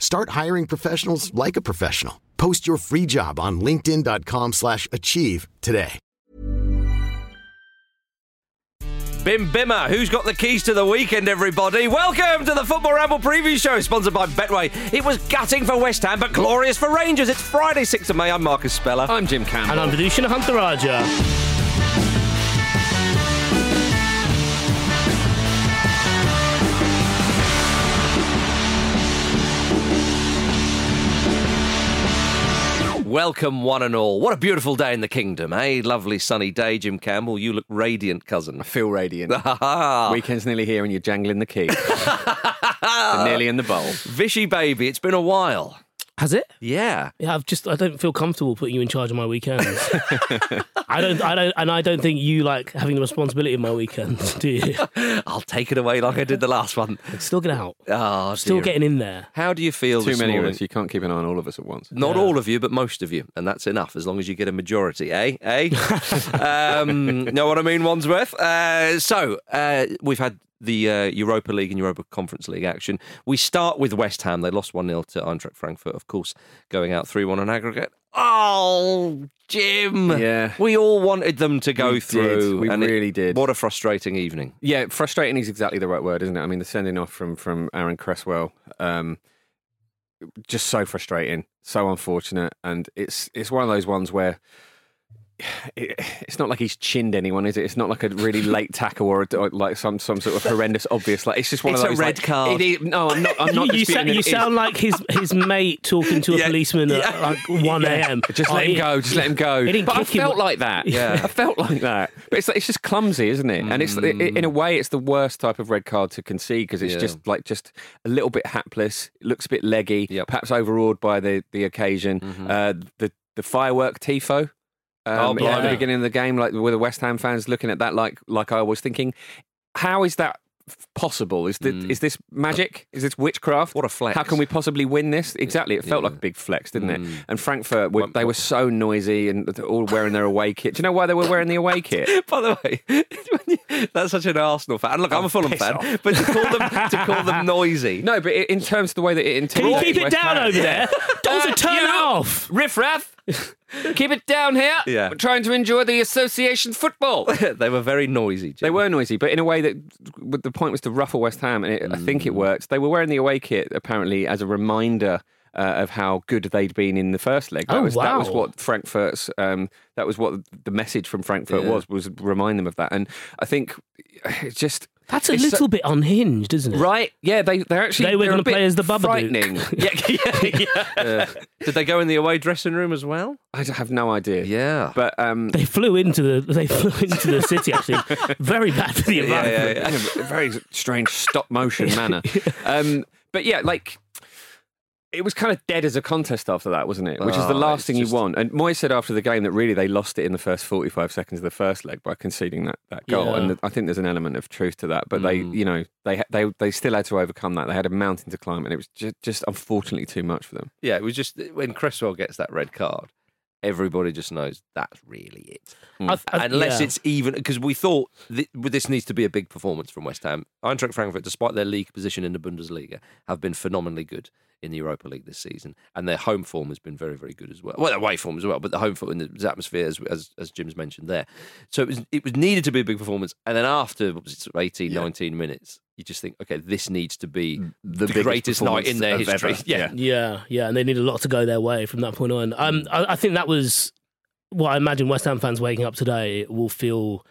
Start hiring professionals like a professional. Post your free job on linkedin.com slash achieve today. Bim Bimmer, who's got the keys to the weekend, everybody? Welcome to the Football Ramble Preview Show, sponsored by Betway. It was gutting for West Ham, but glorious for Rangers. It's Friday, 6th of May. I'm Marcus Speller. I'm Jim Campbell. And I'm Vithushan Ehantharajah. Welcome, one and all. What a beautiful day in the kingdom, eh? Lovely sunny day, Jim Campbell. You look radiant, cousin. I feel radiant. Weekend's nearly here and you're jangling the key. Nearly in the bowl. Vishy baby, it's been a while. Has it? Yeah. Yeah, I've just I don't feel comfortable putting you in charge of my weekends. I don't I don't and I don't think you like having the responsibility of my weekends, do you? I'll take it away like I did the last one. Still get out. Oh, Still dear. getting in there. How do you feel Too this many of us. You can't keep an eye on all of us at once. Not Yeah. all of you, but most of you, and that's enough as long as you get a majority, eh? Eh? um, know what I mean, Wandsworth? Uh, so uh, we've had the uh, Europa League and Europa Conference League action. We start with West Ham. They lost one 0 to Eintracht Frankfurt, of course, going out three one on aggregate. Oh, Jim! Yeah. we all wanted them to go We did. through. We and it- really did. What a frustrating evening. Yeah, frustrating is exactly the right word, isn't it? I mean, the sending off from from Aaron Cresswell, um, just so frustrating, so unfortunate, and it's it's one of those ones where. It, it's not like he's chinned anyone, is it? It's not like a really late tackle or, a, or like some some sort of horrendous obvious. Like it's just one It's of a those red like, card. it is- no, I'm not. I'm not you, disputing sa- it you is. sound like his his mate talking to a Yeah, policeman at yeah. like one a.m. Just Oh, let him go. Just let him go. He didn't but I kick him. felt like that. Yeah. I felt like that. But it's like, it's just clumsy, isn't it? And it's i in a way, it's the worst type of red card to concede because it's Yeah. just like just a little bit hapless. It looks a bit leggy. Yep. Perhaps overawed by the the occasion. Uh, the the firework tifo. Oh, Um, at the beginning of the game, like with the West Ham fans looking at that, like like I was thinking, how is that possible? Is that is this magic? Is this witchcraft? What a flex. How can we possibly win this? Exactly. It felt Yeah. like a big flex, didn't Mm. it? And Frankfurt, were, they were so noisy and all wearing their away kit. Do you know why they were wearing the away kit? By the way, that's such an Arsenal fan. Look, I'm a Fulham fan, off. but to call them to call them noisy. No, but in terms of the way that it Can you keep it West down Ham- over there? Dolza, turn you- it off. Riff raff. Keep it down here. Yeah. We're trying to enjoy the association football. they were very noisy. Jim. They were noisy, but in a way that the point was to ruffle West Ham, and it, I think Mm. it worked. They were wearing the away kit apparently as a reminder. Uh, of how good they'd been in the first leg. That Oh, was that was what Frankfurt's. Um, that was what the message from Frankfurt Yeah. was was remind them of that. And I think just That's a It's so- little bit unhinged, isn't it? Right? Yeah, they they're actually They were they're a gonna play as the Babadook. frightening. yeah, yeah, yeah. Uh, did they go in the away dressing room as well? I have no idea. Yeah. But um, They flew into the they flew into the city actually. Very bad for the Yeah, environment. yeah, yeah. in a very strange stop motion manner. Um, but yeah, like it was kind of dead as a contest after that, wasn't it? Which is the Oh, last thing just- you want. And Moyes said after the game that really they lost it in the first 45 seconds of the first leg by conceding that, that goal. Yeah. And I think there's an element of truth to that. But they, Mm. you know, they they they still had to overcome that. They had a mountain to climb, and it was just, just unfortunately too much for them. Yeah, it was just when Cresswell gets that red card, everybody just knows that's really it. I th- I- Unless yeah. it's even because we thought th- this needs to be a big performance from West Ham. Eintracht Frankfurt, despite their league position in the Bundesliga, have been phenomenally good in the Europa League this season, and their home form has been very, very good as well. Well, their away form as well, but the home form and the atmosphere, as, as as Jim's mentioned there. So it was it was needed to be a big performance, and then after what was it, sort of 18, 19 minutes, you just think, okay, this needs to be the, biggest greatest night in their history. ever. Yeah. Yeah, yeah, and they need a lot to go their way from that point on. Um, I, I think that was what I imagine West Ham fans waking up today will feel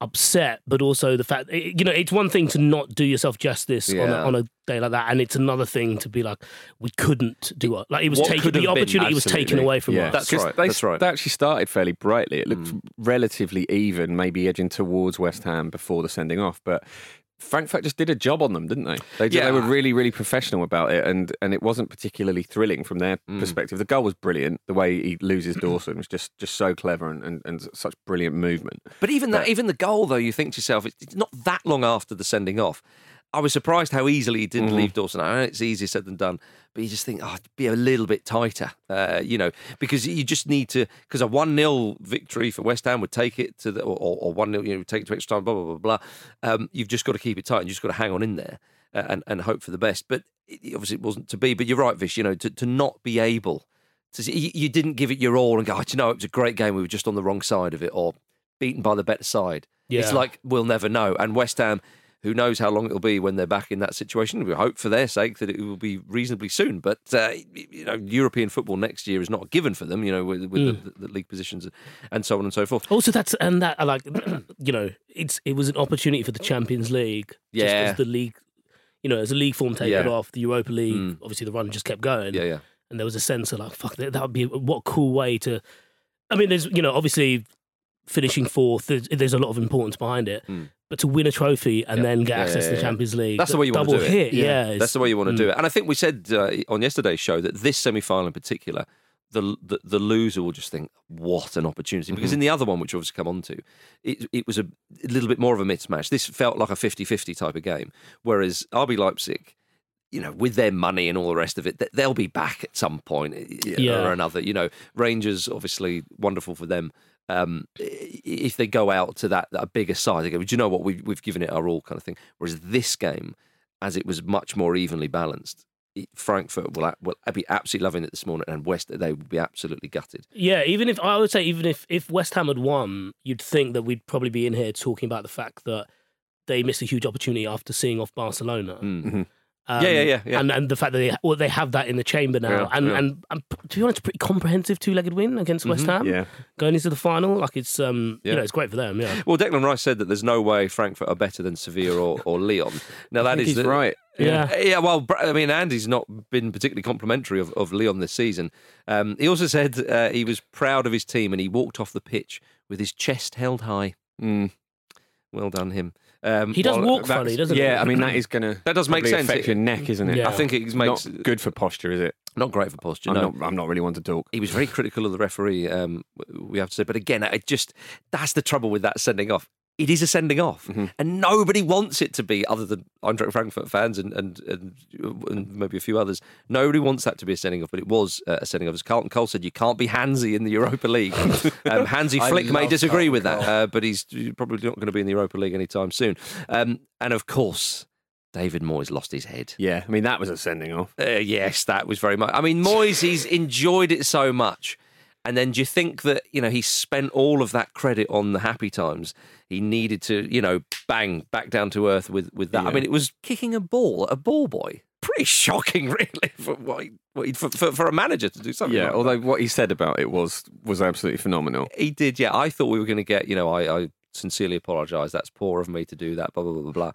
upset, but also the fact you know it's one thing to not do yourself justice on, a, on a day like that, and it's another thing to be like we couldn't do it. Like it was What taken, the opportunity was taken away from Yeah. us. That's 'Cause right, They, that's right. They actually started fairly brightly. It looked Mm. relatively even, maybe edging towards West Ham before the sending off, but. Frankfurt just did a job on them, didn't they? They, Yeah. they were really, really professional about it, and, and it wasn't particularly thrilling from their Mm. perspective. The goal was brilliant. The way he loses Dawson was just, just so clever and, and, and such brilliant movement. But even that, even the goal, though, you think to yourself, it's not that long after the sending off. I was surprised how easily he didn't Mhm. leave Dawson. I know it's easier said than done, but you just think, oh, be a little bit tighter, uh, you know, because you just need to, because a 1 0 victory for West Ham would take it to the, or 1 0, you know, take it to extra time, blah, blah, blah, blah. Um, you've just got to keep it tight and you've just got to hang on in there uh, and, and hope for the best. But it, obviously it wasn't to be. But you're right, Vish, you know, to, to not be able to see, you, you didn't give it your all and go, oh, do you know, it was a great game. We were just on the wrong side of it or beaten by the better side. It's like we'll never know. And West Ham, who knows how long it'll be when they're back in that situation? We hope for their sake that it will be reasonably soon. But uh, you know, European football next year is not a given for them. You know, with, with Mm. the, the league positions and so on and so forth. Also, that's and that I like, you know, it's it was an opportunity for the Champions League. Just Yeah. as the league, you know, as the league form taken Yeah. off, the Europa League. Mm. Obviously, the run just kept going. Yeah, yeah. and there was a sense of like, fuck, that that would be what a cool way to. I mean, there's you know, obviously finishing fourth, there's, there's a lot of importance behind it. Mm. But to win a trophy and Yeah. then get Yeah, access yeah, to the. Champions League, That's the way you wanna do it. hit. Yeah. Yeah, That's the way you want to mm. do it. And I think we said uh, on yesterday's show that this semi final in particular, the, the the loser will just think, what an opportunity. Because in the other one, which we've obviously come on to, it, it was a, little bit more of a mismatch. This felt like a 50 50 type of game. Whereas RB Leipzig, you know, with their money and all the rest of it, they'll be back at some point Yeah. or another. You know, Rangers, obviously, wonderful for them. Um, if they go out to that, that bigger side, they go, do you know what? We've, we've given it our all kind of thing. Whereas this game, as it was much more evenly balanced, Frankfurt will, will be absolutely loving it this morning, and West, they will be absolutely gutted. Yeah, even if I would say, even if if West Ham had won, you'd think that we'd probably be in here talking about the fact that they missed a huge opportunity after seeing off Barcelona. Mm. Um, Yeah, yeah, yeah, yeah. And and the fact that they well, they have that in the chamber now, Yeah, and, yeah. and and to be honest, a pretty comprehensive two-legged win against West Mhm. Ham. Yeah. going into the final, like it's um, Yeah. you know, it's great for them. Yeah, Well, Declan Rice said that there's no way Frankfurt are better than Sevilla or, or Lyon. Now that is the- right. yeah. Yeah, well, I mean, Andy's not been particularly complimentary of, of Lyon this season. Um, he also said uh, he was proud of his team and he walked off the pitch with his chest held high. Mm. Well done, him. Um, He does Well, walk that's- funny, doesn't he? Yeah, I mean that is going to That does make sense. Affect your neck, isn't it? Yeah. I think it makes not good for posture, is it? not great for posture. I'm no. not. I'm not really one to talk. he was very critical of the referee. Um, we have to say, but again, it just that's the trouble with that sending off. It is a sending off, Mhm. and nobody wants it to be, other than Eintracht Frankfurt fans and, and and and maybe a few others. Nobody wants that to be a sending off, but it was uh, a sending off. As Carlton Cole said, you can't be handsy in the Europa League. um, Hansi Flick may disagree Carlton with that, uh, but he's probably not going to be in the Europa League anytime soon. Um, and of course, David Moyes lost his head. Yeah, I mean that was a sending off. Uh, yes, that was very much. I mean, Moyes, he's enjoyed it so much. And then do you think that, you know, he spent all of that credit on the happy times? He needed to, you know, bang, back down to earth with, with that. I mean, it was kicking a ball at a ball boy. Pretty shocking, really, for, what he, what he, for, for, for a manager to do something Yeah, like although what he said about it was was absolutely phenomenal. He did, yeah. I thought we were going to get, you know, I, I sincerely apologise. That's poor of me to do that. Blah blah blah blah blah.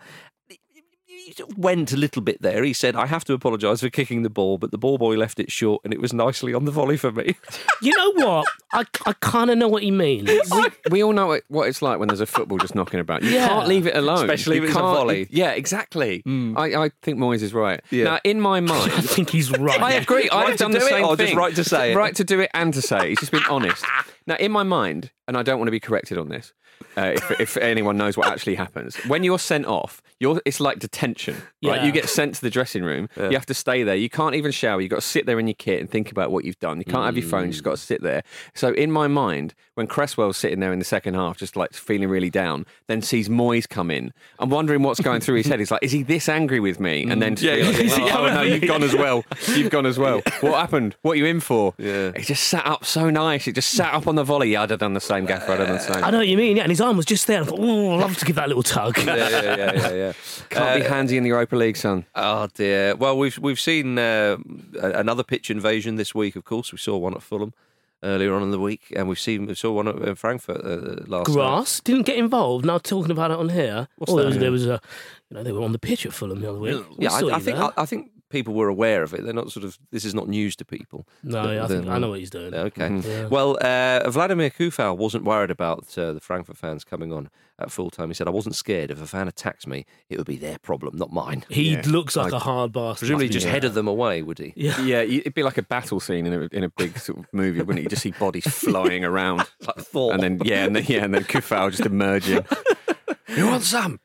He went a little bit there. He said, "I have to apologise for kicking the ball, but the ball boy left it short, and it was nicely on the volley for me." You know what? I, I kind of know what he means. we, we all know what, what it's like when there's a football just knocking about. You Yeah. can't leave it alone, Especially You if it's a volley. Yeah, exactly. Mm. I, I think Moyes is right. Yeah. Now, in my mind, I think he's right. I agree. Right I've to done the do it same or just thing. right to say it? Right to do it and to say it. He's just been honest. Now, in my mind, and I don't want to be corrected on this, uh, if, if anyone knows what actually happens, when you're sent off, you're it's like detention. Right? Yeah. You get sent to the dressing room. You have to stay there. You can't even shower. You've got to sit there in your kit and think about what you've done. You can't have your phone. You just got to sit there. So in my mind, when Cresswell's sitting there in the second half, just like feeling really down, then sees Moyes come in, I'm wondering what's going through his head. He's like, is he this angry with me? And then to Yeah, realise, yeah. oh no, you've gone as well. You've gone as well. What happened? What are you in for? Yeah. He just sat up so nice. He just sat up on the volley. I'd have done the same, Gaffer. I'd have done the same. I know what you mean. Yeah, and his arm was just there. I thought, oh, I'd love to give that little tug. yeah, yeah, yeah, yeah. yeah. Can't be handy in the Europa League, son. Oh dear. Well, we've we've seen uh, another pitch invasion this week. Of course, we saw one at Fulham earlier on in the week, and we've seen we saw one at uh, Frankfurt uh, last night. Grass didn't get involved. Now talking about it on here. What's oh, there that? was, there was a, you know, they were on the pitch at Fulham the other week. Yeah, We I, I think. I, I think people were aware of it. They're not sort of. This is not news to people. no, The- yeah, I, think, the- I know what he's doing. Okay. Yeah. Well, uh, Vladimir Coufal wasn't worried about uh, the Frankfurt fans coming on at full time. He said, "I wasn't scared. If a fan attacks me, it would be their problem, not mine." He Yeah. looks like I- a hard bastard. Presumably, just Yeah. headed them away, would he? Yeah. Yeah, it'd be like a battle scene in a, in a big sort of movie, wouldn't it? You just see bodies flying around, Like Thor. and then yeah, and then yeah, and then Coufal just emerging. you want some?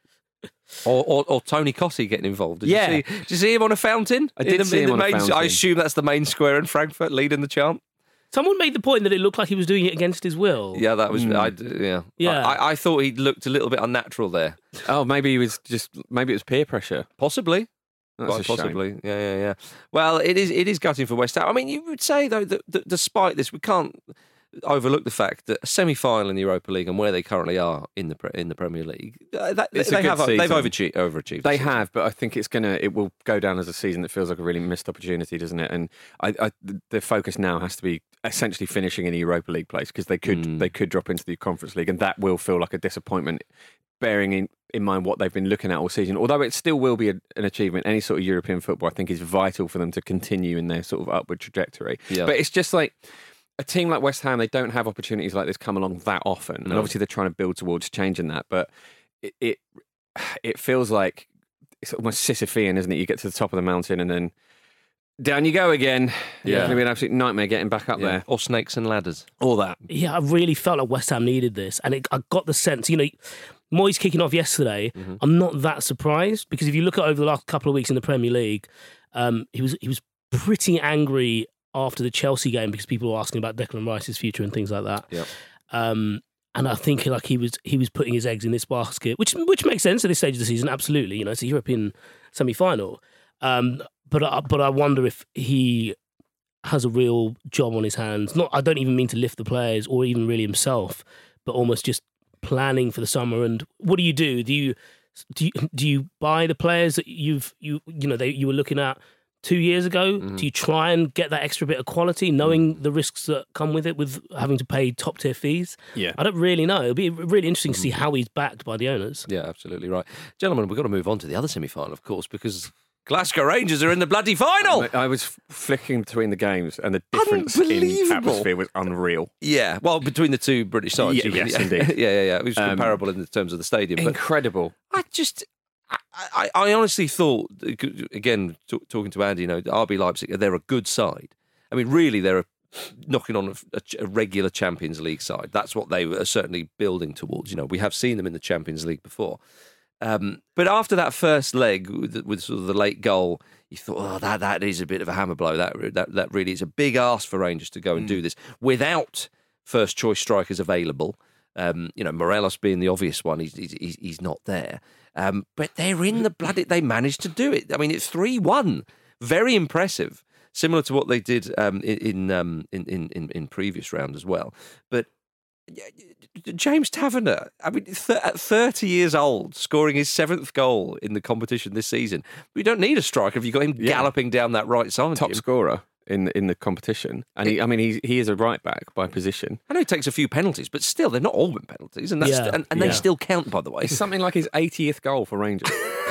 Or, or, or Tony Cossey getting involved. Did Yeah. You see, did you see him on a fountain? I did the- see him the on a main, I assume that's the main square in Frankfurt, leading the chant. Someone made the point that it looked like he was doing it against his will. Yeah, that was. Hmm. I, yeah, Yeah. I, I, I thought he looked a little bit unnatural there. Oh, maybe he was just maybe it was peer pressure. Possibly. That's Quite a shame. possibly, yeah, yeah, yeah. Well, it is it is gutting for West Ham. I mean, you would say though that, that despite this, we can't overlook the fact that a semi-final in the Europa League and where they currently are in the in the Premier League, uh, that, they have they've season. overachieved. overachieved They season. have, but I think it's gonna it will go down as a season that feels like a really missed opportunity, doesn't it? And I, I the focus now has to be essentially finishing in a Europa League place because they could Mm. they could drop into the Conference League, and that will feel like a disappointment. Bearing in, in mind what they've been looking at all season, although it still will be a, an achievement, any sort of European football I think is vital for them to continue in their sort of upward trajectory. Yeah. But it's just like a team like West Ham, they don't have opportunities like this come along that often, and obviously they're trying to build towards changing that. But it it, it feels like it's almost Sisyphean, isn't it? You get to the top of the mountain and then down you go again. Yeah. it's gonna be an absolute nightmare getting back up Yeah. there. or snakes and ladders. All that. Yeah, I really felt like West Ham needed this, and it, I got the sense, you know, Moyes kicking off yesterday. Mm-hmm. I'm not that surprised because if you look at over the last couple of weeks in the Premier League, um, he was he was pretty angry after the Chelsea game because people were asking about Declan Rice's future and things like that. Yep. Um, and I think like he was he was putting his eggs in this basket, which which makes sense at this stage of the season. Absolutely, you know, it's a European semi final. Um, but I, but I wonder if he has a real job on his hands. Not I don't even mean to lift the players or even really himself, but almost just planning for the summer. And what do you do? Do you do you, do you buy the players that you've you you know they you were looking at two years ago? Do you mm-hmm. try and get that extra bit of quality, mm. knowing the risks that come with it, with having to pay top tier fees? Yeah. I don't really know. It'll be really interesting to see mm. how he's backed by the owners. Yeah, absolutely right, gentlemen. We've got to move on to the other semi-final, of course, because Glasgow Rangers are in the bloody final. I was flicking between the games, and the difference in atmosphere was unreal. Yeah, well, between the two British sides, Yeah, yes, yeah. indeed. yeah, yeah, yeah. It was Um, comparable in terms of the stadium, but Incredible. I just, I, I, honestly thought, again, t- talking to Andy, you know, RB Leipzig, they're a good side. I mean, really, they're a, knocking on a, a, a regular Champions League side. That's what they were certainly building towards. You know, we have seen them in the Champions League before. Um, but after that first leg with, with sort of the late goal, you thought, oh, that that is a bit of a hammer blow. That that that really is a big ask for Rangers to go and do this without first choice strikers available. Um, you know, Morelos being the obvious one, he's, he's- he's not there. Um, but they're in the bloody. They managed to do it. I mean, it's three one, very impressive. Similar to what they did um, in in, um, in in in in previous round as well. But James Tavernier, I mean, th- at 30 years old, scoring his seventh goal in the competition this season. We don't need a striker if you've got him Yeah. galloping down that right side. Top scorer in the, in the competition, and he, I mean, he he is a right back by position. I know he takes a few penalties, but still, they're not all been penalties, and that's Yeah, and, and yeah. they still count, by the way. It's something like his 80th goal for Rangers.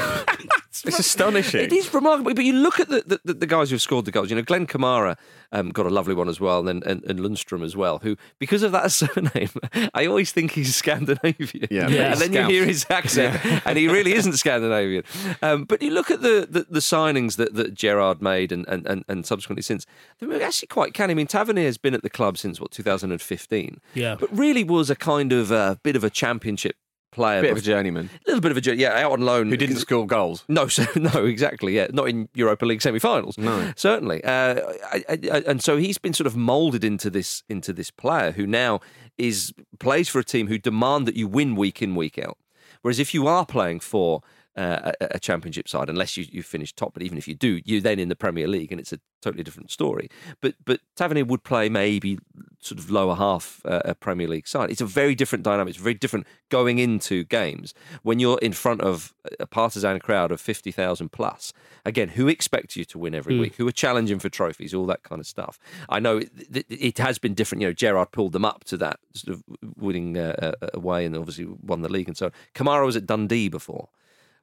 it's astonishing. It is remarkable, but you look at the, the, the guys who've scored the goals. You know, Glenn Kamara um, got a lovely one as well, and and, and Lundstram as well. Who, because of that surname, I always think he's Scandinavian. Yeah, Yeah. and then you hear his accent, and he really isn't Scandinavian. Um, but you look at the, the, the signings that, that Gerrard made, and, and, and, and subsequently since they're actually quite canny. I mean, Tavernier has been at the club since what 2015, Yeah. but really was a kind of a bit of a championship player, bit of a journeyman a little bit of a yeah, out on loan who didn't score goals. no, so, no, exactly. Yeah, not in Europa League semi-finals. No. certainly. Uh, I, I, I- and so he's been sort of moulded into this into this player who now is plays for a team who demand that you win week in week out. Whereas if you are playing for uh, a, a championship side, unless you, you finish top, but even if you do, you're then in the Premier League, and it's a totally different story. But but Tavernier would play maybe sort of lower half uh, a Premier League side. It's a very different dynamic. It's very different going into games when you're in front of a partisan crowd of fifty thousand plus. Again, who expects you to win every week? Who are challenging for trophies? All that kind of stuff. I know it, it, it has been different. You know, Gerrard pulled them up to that sort of winning uh, uh, away, and obviously won the league and so on. Kamara was at Dundee before.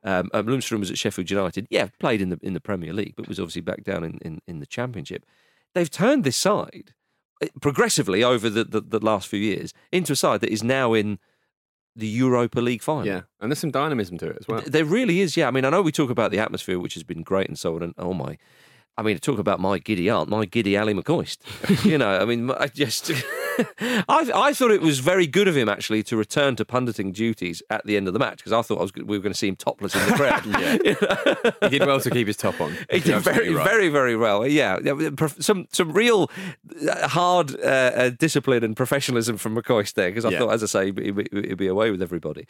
Um, um, Lundstram was at Sheffield United. Yeah, played in the in the Premier League, but was obviously back down in, in, in the Championship. They've turned this side eh, progressively over the, the, the last few years into a side that is now in the Europa League final. Yeah, and there's some dynamism to it as well. There really is, yeah. I mean, I know we talk about the atmosphere, which has been great and so on, and oh my. I mean, talk about my giddy aunt, my giddy Ali McCoist. you know, I mean, I just. I, I thought it was very good of him actually to return to punditing duties at the end of the match because I thought I was, we were going to see him topless in the crowd. he did well to keep his top on. He did very, right. very, very well. Yeah, Yeah, some some real uh, hard uh, uh, discipline and professionalism from McCoist there because I Yeah. thought, as I say, he'd, be- he'd be away with everybody.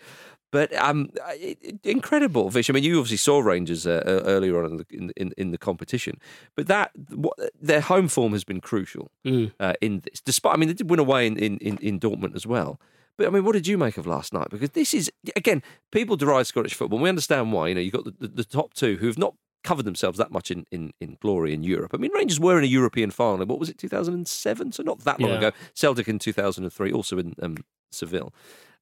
But um, incredible, Vish. I mean, you obviously saw Rangers uh, uh, earlier on in the, in, in, in the competition, but that what, their home form has been crucial Mm. uh, in this. Despite, I mean, they did win away in, in, in, in Dortmund as well. But I mean, what did you make of last night? Because this is again, people deride Scottish football. We understand why. You know, you've got the, the, the top two who have not covered themselves that much in, in, in glory in Europe. I mean, Rangers were in a European final. What was it, 2007? So not that long Yeah. ago. Celtic in 2003, also in um, Seville.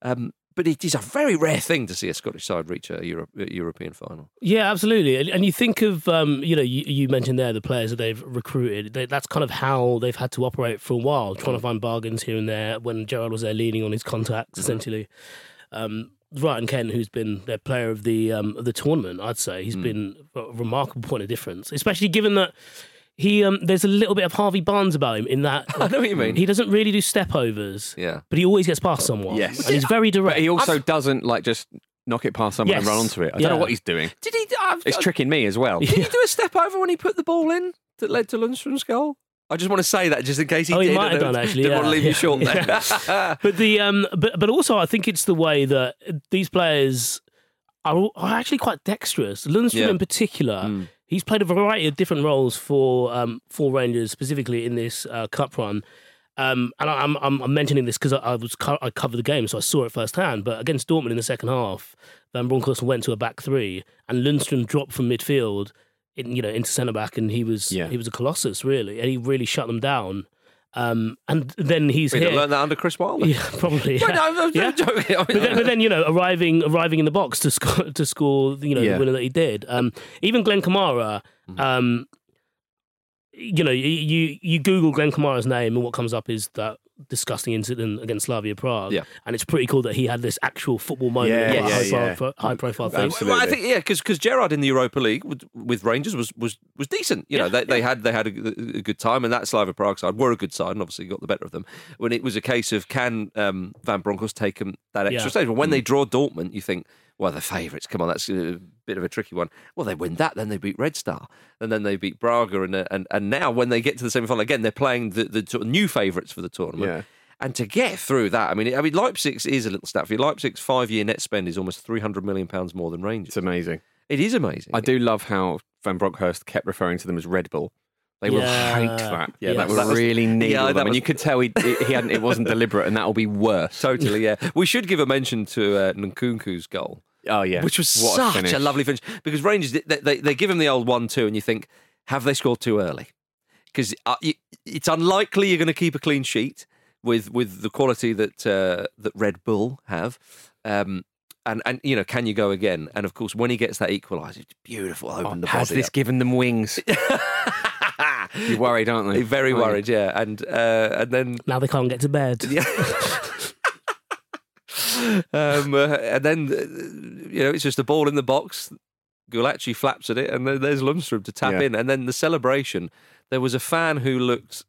Um, but it is a very rare thing to see a Scottish side reach a, Euro- a European final. Yeah, absolutely. And, and you think of, um, you know, you, you mentioned there the players that they've recruited. They, that's kind of how they've had to operate for a while, trying to find bargains here and there. When Gerrard was there, leaning on his contacts, essentially. Um, Ryan Kent, who's been their player of the um, of the tournament, I'd say he's been a remarkable point of difference, especially given that. He um, there's a little bit of Harvey Barnes about him in that I know what you mean. he doesn't really do step overs, Yeah. but he always gets past someone. Yes. and he's very direct. But he also doesn't like just knock it past someone and Yes. run onto it. I Yeah. don't know what he's doing. Did he? Uh, It's tricking me as well. Did he do a step over when he put the ball in that led to Lundstram's goal? I just want to say that just in case he Oh, he did. might I have don't- done, actually, Didn't want to yeah. leave you short Yeah. there. but the um, but but also I think it's the way that these players are, all- are actually quite dexterous. Lundstram Yeah. in particular, he's played a variety of different roles for um for Rangers, specifically in this uh, cup run. Um, and I, I'm, I'm I'm mentioning this because I, I was co- I covered the game, so I saw it firsthand. But against Dortmund in the second half, Van Bronckhorst went to a back three, and Lundstram dropped from midfield, in, you know, into centre back, and he was Yeah. he was a colossus really, and he really shut them down. Um, and then he's We here. learned that under Chris Wilder. Yeah, probably. Yeah. no, I'm, Yeah. joking. I mean, But then, but then, you know, arriving arriving in the box to score to score, you know, Yeah. the winner that he did. Um, even Glenn Kamara, Mm-hmm. um, you know, you, you you Google Glenn Kamara's name and what comes up is that disgusting incident against Slavia Prague. Yeah. and it's pretty cool that he had this actual football moment, Yeah, yeah, high, yeah. Pro, high profile thing. Absolutely. Well, I think yeah, because Gerrard in the Europa League with, with Rangers was, was was decent. You know, they, they had they had a, a good time, and that Slavia Prague side were a good side, and obviously got the better of them. When it was a case of can um, Van Bronckhorst take them that extra Yeah. stage? But when they draw Dortmund, you think, well, they're favourites. Come on, that's a bit of a tricky one. Well, they win that, then they beat Red Star, and then they beat Braga, and uh, and and now when they get to the semi final again, they're playing the, the new favourites for the tournament. Yeah. And to get through that, I mean, I mean, Leipzig is a little stat for you. Leipzig's five-year net spend is almost three hundred million pounds more than Rangers. It's amazing. It is amazing. I do love how Van Bronckhorst kept referring to them as Red Bull. They will hate that. Yeah, Yes. that would That really needle yeah, them, that and you could tell he he hadn't. It wasn't deliberate, and that will be worse. Totally, yeah. We should give a mention to uh, Nkunku's goal, Oh yeah, which was What such finish. a lovely finish because Rangers they, they, they give him the old one-two, and you think, have they scored too early? because uh, it's unlikely you're going to keep a clean sheet with with the quality that uh, that Red Bull have. Um, and, and you know, can you go again? And of course, when he gets that equaliser, it's beautiful. Open the Oh, Has body this up. given them wings? You're worried, aren't they? Very Aren't you? worried, yeah. And uh, and then Now they can't get to bed. yeah. um, uh, and then uh, you know it's just a ball in the box. Gulácsi flaps at it, and then there's Lundstram to tap Yeah. in. And then the celebration. There was a fan who looked.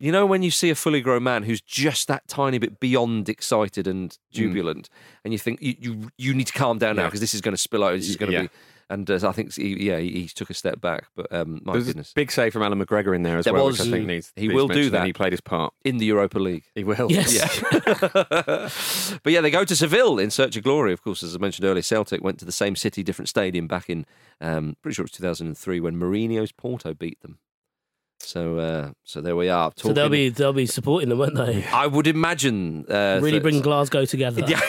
You know when you see a fully grown man who's just that tiny bit beyond excited and jubilant, and you think you you, you need to calm down now Mm. Because this is going to spill out This is going to Yeah. be. And uh, I think he, yeah, he, he took a step back, but um, my There's a goodness, big save from Allan McGregor in there as There well, was, which I think needs. he needs will do that. He played his part. in the Europa League. He will. Yes. Yeah. but yeah, they go to Seville in search of glory. Of course, as I mentioned earlier, Celtic went to the same city, different stadium back in, um, pretty sure it was 2003 when Mourinho's Porto beat them. So, uh, so there we are. So they'll be they'll be supporting them, won't they? I would imagine. Uh, really that- bring Glasgow together. Yeah.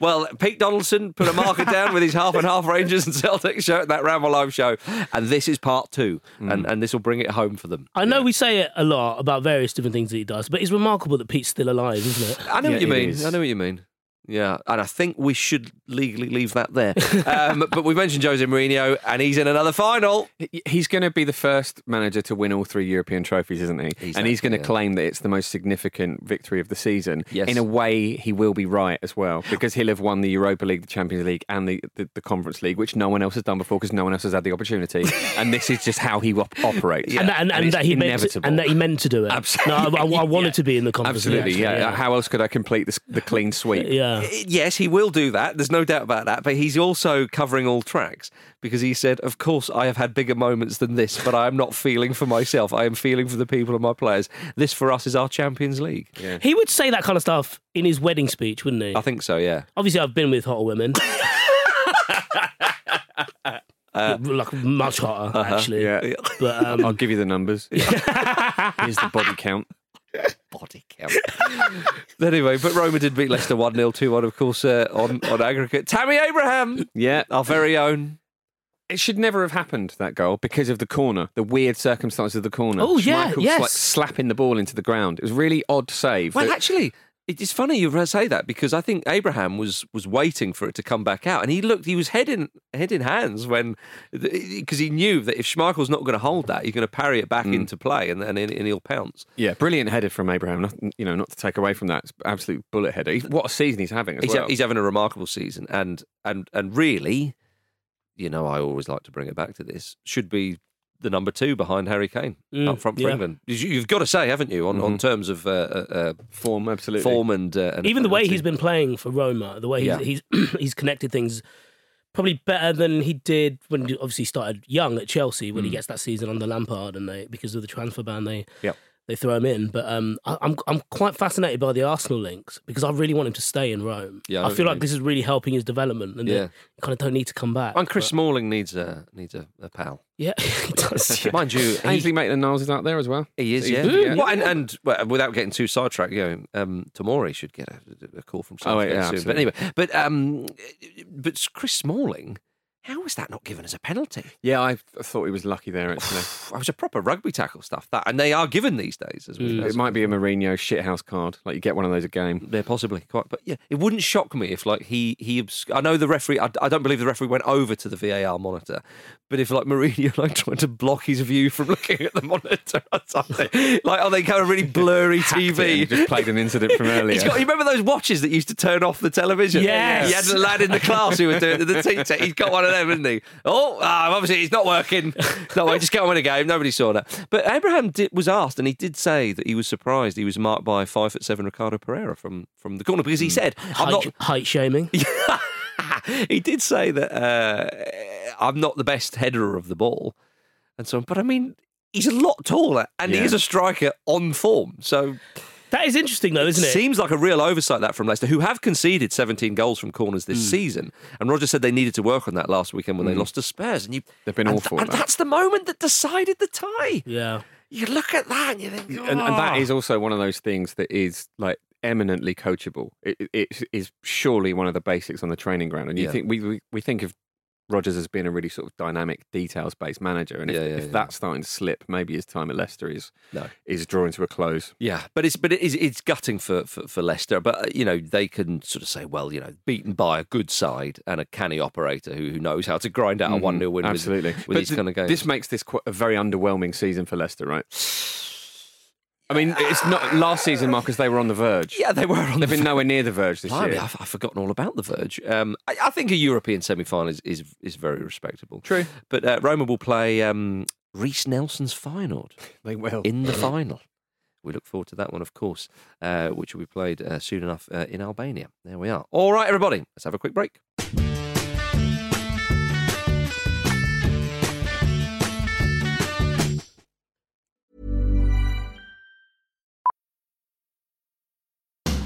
Well, Pete Donaldson put a marker down with his half and half Rangers and Celtic shirt at that Ramble Live show, and this is part two, and, hmm. and this will bring it home for them. I know we say it a lot about various different things that he does, but it's remarkable that Pete's still alive, isn't it? I know Yeah, what you mean. is. I know what you mean. Yeah, and I think we should legally leave that there. um, but we mentioned Jose Mourinho, and he's in another final. He's going to be the first manager to win all three European trophies, isn't he? Exactly, and he's going to yeah. claim that it's the most significant victory of the season. Yes. In a way, he will be right as well, because he'll have won the Europa League, the Champions League, and the, the, the Conference League, which no one else has done before because no one else has had the opportunity. and this is just how he op- operates. and that, and, and it's that he meant to, and that he meant to do it. Absolutely. No, I, I wanted Yeah. to be in the conference. league, Absolutely, actually, yeah. How else could I complete this, the clean sweep? yeah. Yes, he will do that. There's no doubt about that. But he's also covering all tracks because he said, Of course, I have had bigger moments than this, but I am not feeling for myself. I am feeling for the people and my players. This for us is our Champions League. He would say that kind of stuff in his wedding speech, wouldn't he? I think so, yeah. Obviously, I've been with hotter women. like much hotter, actually. Yeah. But um, I'll give you the numbers. Here's the body count. body count. anyway, but Roma did beat Leicester 1 0 2 1, of course, uh, on, on aggregate. Tammy Abraham, Yeah. our very own. It should never have happened that goal because of the corner, the weird circumstances of the corner. Oh, yeah, Schmeichel yes. like slapping the ball into the ground. It was a really odd save. Well, that- actually, it's funny you say that because I think Abraham was was waiting for it to come back out, and he looked, he was head in head in hands when because he knew that if Schmeichel's not going to hold that, you're going to parry it back Mm. into play, and and, and he'll pounce. yeah, brilliant header from Abraham. Not, you know, not to take away from that, it's absolute bullet header. He's, what a season he's having as He's, well. he's having a remarkable season, and and and really, you know, I always like to bring it back to this. Should be the number two behind Harry Kane Mm, up front for yeah. England. You- You've got to say, haven't you, on, on terms of uh, uh, uh, form, absolutely. form and, uh, and even the way he's been playing for Roma, the way he's Yeah. he's, he's connected things probably better than he did when he obviously started young at Chelsea when he gets that season under Lampard and they because of the transfer ban they Mm. Yep. they throw him in. But um, I, I'm I'm quite fascinated by the Arsenal links because I really want him to stay in Rome. Yeah, I I feel like this is really helping his development and Yeah. yeah. kind of don't need to come back. And Chris But- Smalling needs a needs a, a pal. yeah, he does. yeah. Mind you, he, Ainsley Maitland-Niles is out there as well. he is, He- yeah. yeah. Well, and, and well, without getting too sidetracked, you know, um, Tomori should get a, a call from Oh, Southgate yeah, soon. But anyway, but um, but Chris Smalling, how was that not given as a penalty? Yeah, I thought he was lucky there, actually. It was a proper rugby tackle stuff that, and they are given these days as we. Mm. it might be a Mourinho shithouse card. Like you get one of those a game. They're possibly quite, but yeah, it wouldn't shock me if like he he. obs- I know the referee. I, I don't believe the referee went over to the VAR monitor, but if like Mourinho like trying to block his view from looking at the monitor or something, like are they kind of really blurry Hacked it TV. and just played an incident from earlier. He's got, you remember those watches that used to turn off the television? Yes. He had a lad in the class who was doing the teacher. He's got one of them, hasn't he? Oh, ah, obviously it's not working. No way, just can't win a game. Nobody saw that. But Abraham did, was asked, and he did say that he was surprised he was marked by five foot seven Ricardo Pereira from, from the corner because he said, I'm Height, not. height shaming. he did say that uh, I'm not the best header of the ball, and so. on. But I mean, he's a lot taller, and he is a striker on form. So That is interesting though, isn't it? Seems like a real oversight that from Leicester, who have conceded 17 goals from corners this Hmm. season. And Rodgers said they needed to work on that last weekend when they lost to Spurs. And you, They've been and, awful at and that. that's the moment that decided the tie. yeah. You look at that and you think, and, and that "Oh." also one of those things that is like eminently coachable. It, it, it is surely one of the basics on the training ground. And you Yeah. think we, we we think of Rodgers has been a really sort of dynamic, details based manager, and if, Yeah, yeah, if yeah. that's starting to slip, maybe his time at Leicester is No. is drawing to a close. Yeah, but it's but it is it's gutting for, for for Leicester. But you know they can sort of say, well, you know, beaten by a good side and a canny operator who, who knows how to grind out a one 0 win Mm-hmm. Absolutely, with, But these th- kind of games. This makes this quite a very underwhelming season for Leicester, right? I mean, it's not last season, Marcus. They were on the verge. yeah, they were on They've the been nowhere near the verge this Blimey, year. I've, I've forgotten all about the Verge. Um, I, I think a European semi final is, is is very respectable. True. But uh, Roma will play um, Reiss Nelson's Feyenoord They will. in the final. We look forward to that one, of course, uh, which will be played uh, soon enough uh, in Albania. There we are. All right, everybody, let's have a quick break.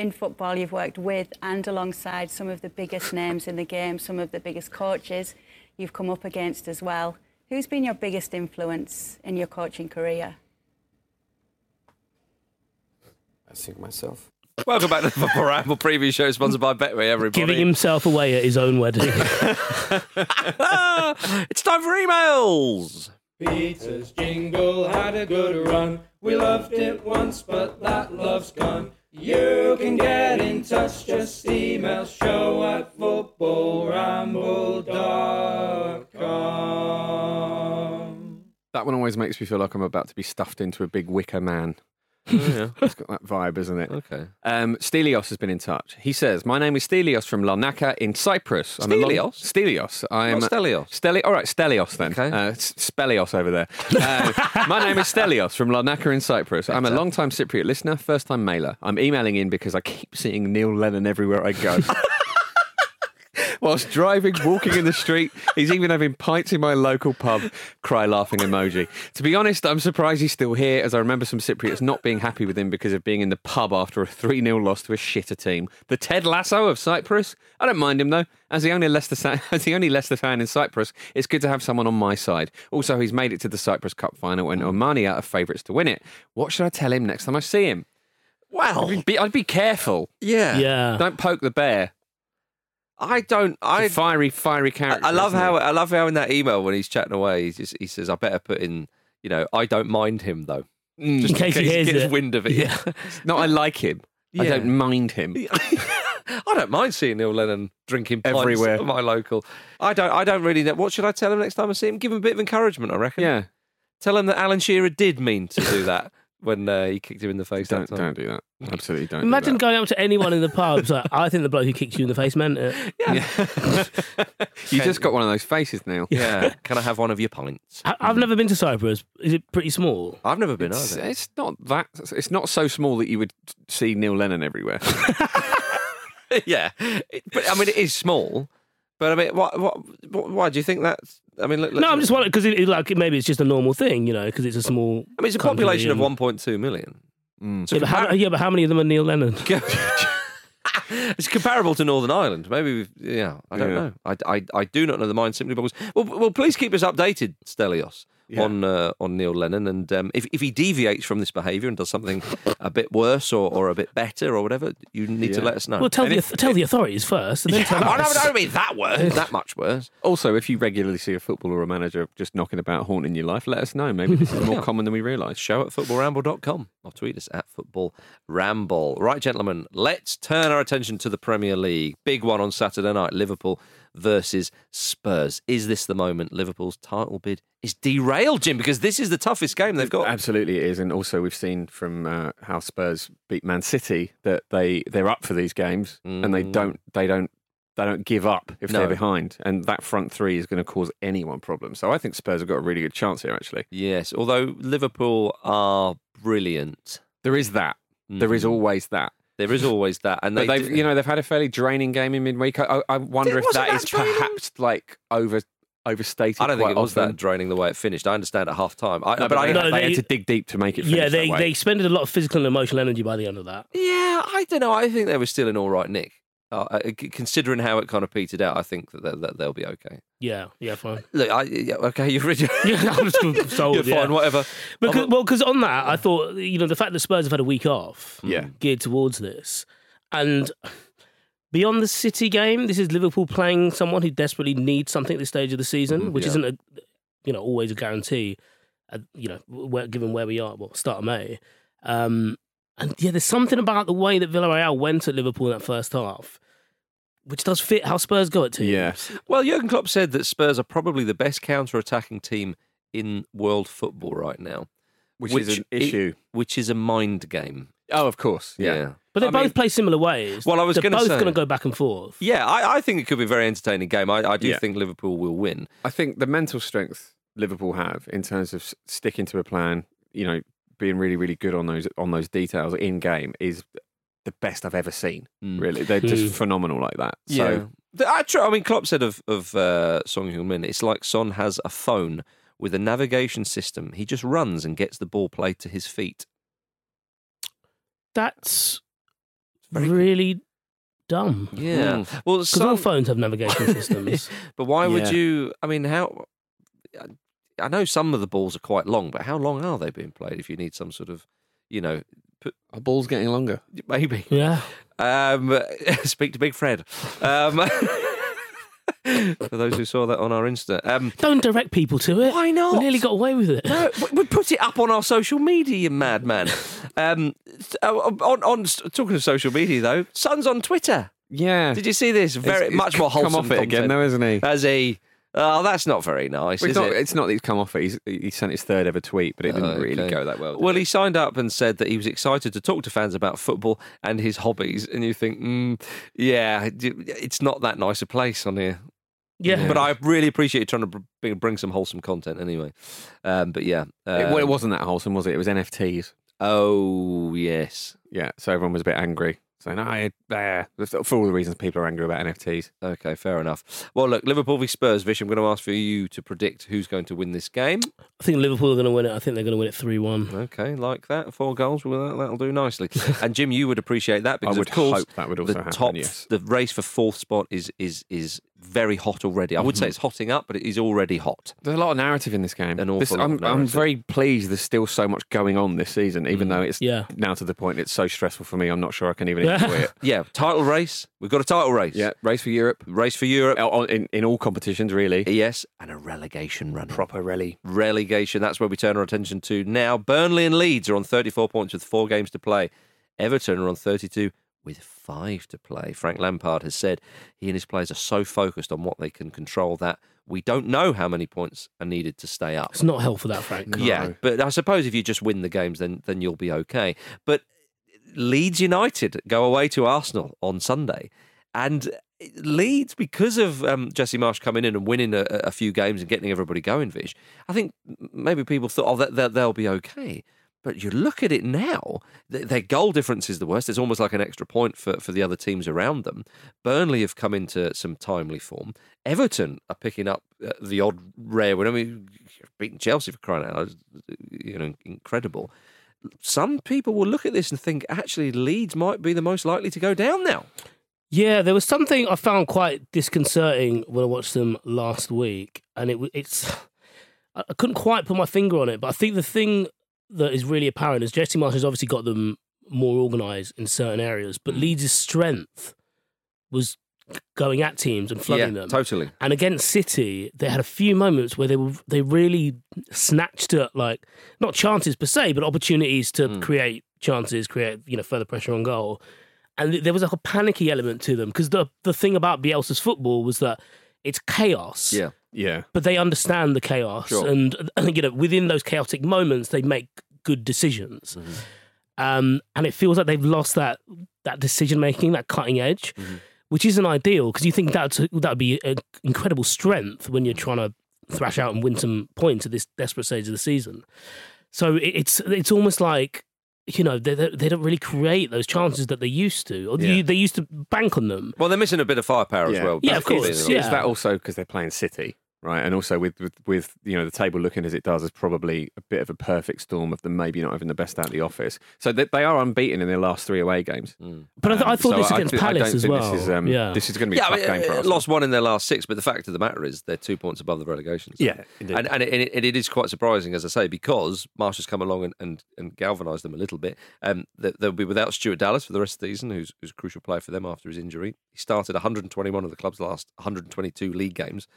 In football, you've worked with and alongside some of the biggest names in the game, some of the biggest coaches you've come up against as well. Who's been your biggest influence in your coaching career? I think myself. Welcome back to the Football Ramble preview show sponsored by Betway, everybody. Giving himself away at his own wedding. it's time for emails. Peter's jingle had a good run. We loved it once, but that love's gone. You can get in touch, just email show at footballramble.com. That one always makes me feel like I'm about to be stuffed into a big wicker man. Yeah. It's got that vibe, isn't it? Okay. Um, Stelios has been in touch. He says, "My name is Stelios from Larnaca in Cyprus. I'm a long- Stelios? Stelios. I'm Not Stelios. Steli- all right, Stelios then. Okay. Uh, S- Spelios over there. Uh, my name is Stelios from Larnaca in Cyprus. I'm a long-time Cypriot listener, first-time mailer. I'm emailing in because I keep seeing Neil Lennon everywhere I go." Whilst driving, walking in the street, he's even having pints in my local pub. Cry laughing emoji. To be honest, I'm surprised he's still here, as I remember some Cypriots not being happy with him because of being in the pub after a 3 0 loss to a shitter team. The Ted Lasso of Cyprus? I don't mind him though. As the only Leicester, as the only Leicester fan in Cyprus, it's good to have someone on my side. Also, he's made it to the Cyprus Cup final and Omonia out of favourites to win it. What should I tell him next time I see him? Well, I'd be, I'd be careful. yeah. yeah. Don't poke the bear. I don't. I fiery, fiery character. I love he? how I love how in that email when he's chatting away, he just he says, "I better put in." you know, I don't mind him though. Mm. In case he hears gets it. wind of it. Yeah. No, I like him. I don't mind him. I don't mind seeing Neil Lennon drinking Everywhere. at my local. I don't. I don't really know. What should I tell him next time I see him? Give him a bit of encouragement. I reckon. Yeah. Tell him that Alan Shearer did mean to do that when uh, he kicked him in the face. Don't that time. don't do that. Absolutely don't. Imagine do going up to anyone in the pub. It's like, I think the bloke who kicked you in the face meant it. that. You just got one of those faces, Neil. Yeah. Can I have one of your pints? I- I've never been to Cyprus. Is it pretty small? I've never been It's, either. it's not that. It's not so small that you would see Neil Lennon everywhere. yeah, but I mean, it is small. But I mean, what, what, what, why do you think that's? I mean, look, No, I'm just wondering because it, it, like maybe it's just a normal thing, you know, because it's a small. I mean, it's a country population of and- 1.2 million. Mm. Yeah, but how, yeah, but how many of them are Neil Lennon? it's comparable to Northern Ireland. Maybe, we've, yeah, I don't Yeah. know. I, I, I do not know the mind simply because. Well, well, please keep us updated, Stelios, Yeah. on uh, on Neil Lennon, and um, if if he deviates from this behaviour and does something a bit worse or, or a bit better or whatever, you need to let us know. Well, tell And the if- tell the authorities first, and then tell I don't, us. I don't mean that worse, that much worse. also, if you regularly see a footballer or a manager just knocking about, haunting your life, let us know. Maybe this is more common than we realise. Show at footballramble.com or tweet us at footballramble. Right, gentlemen, let's turn our attention to the Premier League. Big one on Saturday night Liverpool versus Spurs. Is this the moment Liverpool's title bid is derailed, Jim? Because this is the toughest game they've got. Absolutely, it is, and also we've seen from uh, how Spurs beat Man City that they they're up for these games and they Mm. don't they don't they don't give up if No. they're behind, and that front three is going to cause anyone problems. So I think Spurs have got a really good chance here. Actually, Yes, although Liverpool are brilliant. there is that. There is Mhm. always that. There is always that. And But they they've, do- you know, they've had a fairly draining game in midweek. I, I- I wonder if that that is draining? perhaps like over overstated. I don't think quite it was often. that draining the way it finished. I understand at half time. No, but, I, they, No, they they- had to dig deep to make it. Finish Yeah, they that way. they expended a lot of physical and emotional energy by the end of that. Yeah, I don't know. I think they were still in all right nick. Uh, uh, considering how it kind of petered out, I think that, they'll- that they'll be okay. Yeah, yeah, fine. Look, I, yeah, okay, you've read. Yeah, I'm just sold. You're yeah. fine, whatever. Because, I'm- well, because on that, I thought you know the fact that Spurs have had a week off, Yeah. geared towards this, and beyond the City game, this is Liverpool playing someone who desperately needs something at this stage of the season, Mhm, which yeah. isn't a you know always a guarantee. Uh, you know, where, given where we are, well, start of May, um, and yeah, there's something about the way that Villarreal went at Liverpool in that first half, which does fit how Spurs go at teams. Yeah. Well, Jurgen Klopp said that Spurs are probably the best counter-attacking team in world football right now, which, is an i- issue. which is a mind game. oh, of course. Yeah. But they I both mean- play similar ways. Well, I was They're gonna both going to go back and forth. Yeah, I, I think it could be a very entertaining game. I, I do Yeah. think Liverpool will win. I think the mental strength Liverpool have in terms of sticking to a plan, you know, being really, really good on those on those details in game is the best I've ever seen. Mm. Really, they're just Mm. phenomenal like that. Yeah. So The- I, I mean, Klopp said of of uh, Son Heung-min, it's like Son has a phone with a navigation system. He just runs and gets the ball played to his feet. That's Very good. really dumb. Yeah. Well, Because all phones have navigation systems. but why would you? I mean, how? I know some of the balls are quite long, but how long are they being played? If you need some sort of, you know, put, our ball's getting longer. maybe. yeah. Um, speak to Big Fred. Um, for those who saw that on our Insta. Um, Don't direct people to it. Why not? We nearly got away with it. No, we- we put it up on our social media, you madman. Um, uh, on, on talking of social media though, Son's on Twitter. Yeah. Did you see this? Very It's- it's much more wholesome. come wholesome. off it again, though, isn't he? As he? Oh, that's not very nice, Well, is it's, not, it? it's not that he's come off it. He's, he sent his third ever tweet, but it didn't Oh, really go that well. Well, it? he signed up and said that he was excited to talk to fans about football and his hobbies. And you think, mm, yeah, it's not that nice a place on here. Yeah. But I really appreciate you trying to bring, bring some wholesome content anyway. Um, but yeah. It, well, it um, wasn't that wholesome, was it? It was NFTs. Oh, yes. Yeah, so everyone was a bit angry. So no, I- uh, for all the reasons people are angry about NFTs. Okay, fair enough. Well, look, Liverpool v Spurs, Vish, I'm going to ask for you to predict who's going to win this game. I think Liverpool are going to win it. I think they're going to win it 3 1. Okay, like that. Four goals, well, that- that'll do nicely. and Jim, you would appreciate that because, I would of course, hope that would also the happen. top, yes. the race for fourth spot is is is very hot already. I would say it's hotting up, but it is already hot. There's a lot of narrative in this game. An awful This- lot of I'm, I'm narrative. very pleased there's still so much going on this season, even Mm. though it's Yeah. now to the point it's so stressful for me. I'm not sure I can even enjoy it. Yeah, title race. We've got a title race. Yeah, race for Europe, Race for Europe. In, in all competitions, really. Yes, and a relegation run. Proper rally. relegation. That's where we turn our attention to now. Burnley and Leeds are on 34 points with four games to play. Everton are on 32 with five to play. Frank Lampard has said he and his players are so focused on what they can control that we don't know how many points are needed to stay up. It's not helpful that Frank. Yeah, but I suppose if you just win the games, then then you'll be okay. But Leeds United go away to Arsenal on Sunday, and Leeds, because of um, Jesse Marsch coming in and winning a, a few games and getting everybody going, Vish, I think maybe people thought, oh, that, that they'll be okay. But you look at it now, th- their goal difference is the worst. It's almost like an extra point for, for the other teams around them. Burnley have come into some timely form. Everton are picking up uh, the odd rare win. I mean, beating Chelsea for crying out loud, you know, incredible. Some people will look at this and think, actually, Leeds might be the most likely to go down now. Yeah, there was something I found quite disconcerting when I watched them last week, and it it's I couldn't quite put my finger on it, but I think the thing that is really apparent is Jesse Marsch has obviously got them more organised in certain areas, but Mm. Leeds' strength was going at teams and flooding yeah, them. totally. And against City, they had a few moments where they were they really snatched at like not chances per se, but opportunities to Hmm. create chances, create you know further pressure on goal. And there was like a panicky element to them because the the thing about Bielsa's football was that it's chaos. Yeah. Yeah. But they understand the chaos, Sure. and I think you know within those chaotic moments they make good decisions. Mm-hmm. Um, and it feels like they've lost that that decision making, that cutting edge, Mm-hmm. which isn't ideal because you think that that would be an incredible strength when you're trying to thrash out and win some points at this desperate stage of the season. So it, it's it's almost like you know they they they don't really create those chances that they used to, or Yeah. you, they used to bank on them. Well, they're missing a bit of firepower as well. Yeah, of course, being yeah. Is that also because they're playing City, right? And also with, with with you know the table looking as it does is probably a bit of a perfect storm of them maybe not having the best out of the office. So they, they are unbeaten in their last three away games. But I, th- I thought Um, this so against I Palace don't as think well. This is, um, yeah, this is going to be yeah, a I tough mean, game for us. lost one in their last six, but the fact of the matter is they're two points above the relegation. zone. Yeah, indeed. and and, it, and it- it is quite surprising, as I say, because Marsch has come along and, and, and galvanised them a little bit. Um, they- they'll be without Stuart Dallas for the rest of the season, who's, who's a crucial player for them after his injury. He started 121 of the club's last 122 league games,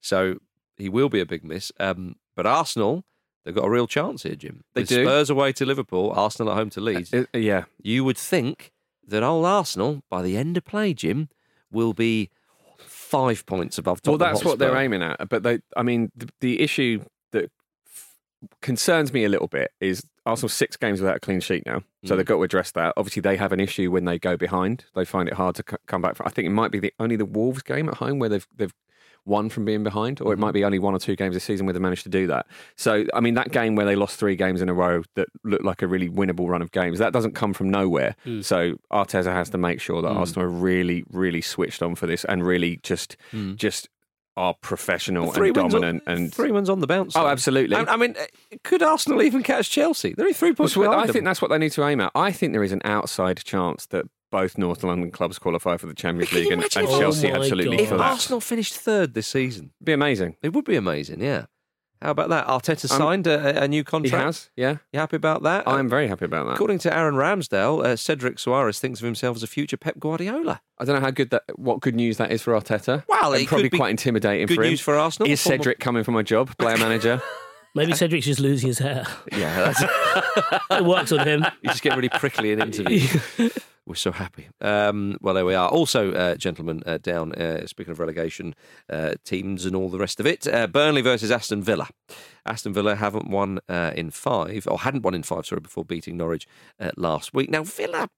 so he will be a big miss. Um, but Arsenal. They've got a real chance here, Jim. They With do. Spurs away to Liverpool, Arsenal at home to Leeds. Uh, uh, yeah, you would think that old Arsenal, by the end of play, Jim, will be five points above top. Well, that's what they're aiming at. But they, I mean, the, the issue that f- concerns me a little bit is Arsenal six games without a clean sheet now, so Mm. they've got to address that. Obviously, they have an issue when they go behind; they find it hard to c- come back. From, I think it might be the only the Wolves game at home where they've they've won from being behind, or it Mm-hmm. might be only one or two games this season where they managed to do that. So, I mean, that game where they lost three games in a row that looked like a really winnable run of games, that doesn't come from nowhere. Mm. So, Arteta has to make sure that Arsenal are really, really switched on for this and really just just are professional and wins on- dominant and Three ones on the bounce. Oh, absolutely. I, I mean, could Arsenal even catch Chelsea? They're only three points Well, behind I them. think that's what they need to aim at. I think there is an outside chance that both North London clubs qualify for the Champions League and, and Chelsea Oh absolutely God. if. Arsenal finished third this season, Be amazing. it would be amazing. Yeah. How about that? Arteta Um, signed a, a new contract. He has, yeah. You happy about that? I'm very happy about that. According to Aaron Ramsdale, uh, Cedric Soares thinks of himself as a future Pep Guardiola. I don't know how good that, what good news that is for Arteta. Well, and it probably could be quite intimidating good for him. news for Arsenal. Is Former- Cedric coming for a job, player manager? maybe Cedric's just losing his hair. Yeah, that's, it works on him. you just get really prickly in interviews. We're so happy. Um, well, there we are. Also, uh, gentlemen, uh, down, uh, speaking of relegation uh, teams and all the rest of it, uh, Burnley versus Aston Villa. Aston Villa haven't won uh, in five, or hadn't won in five, sorry, before beating Norwich uh, last week. Now, Villa.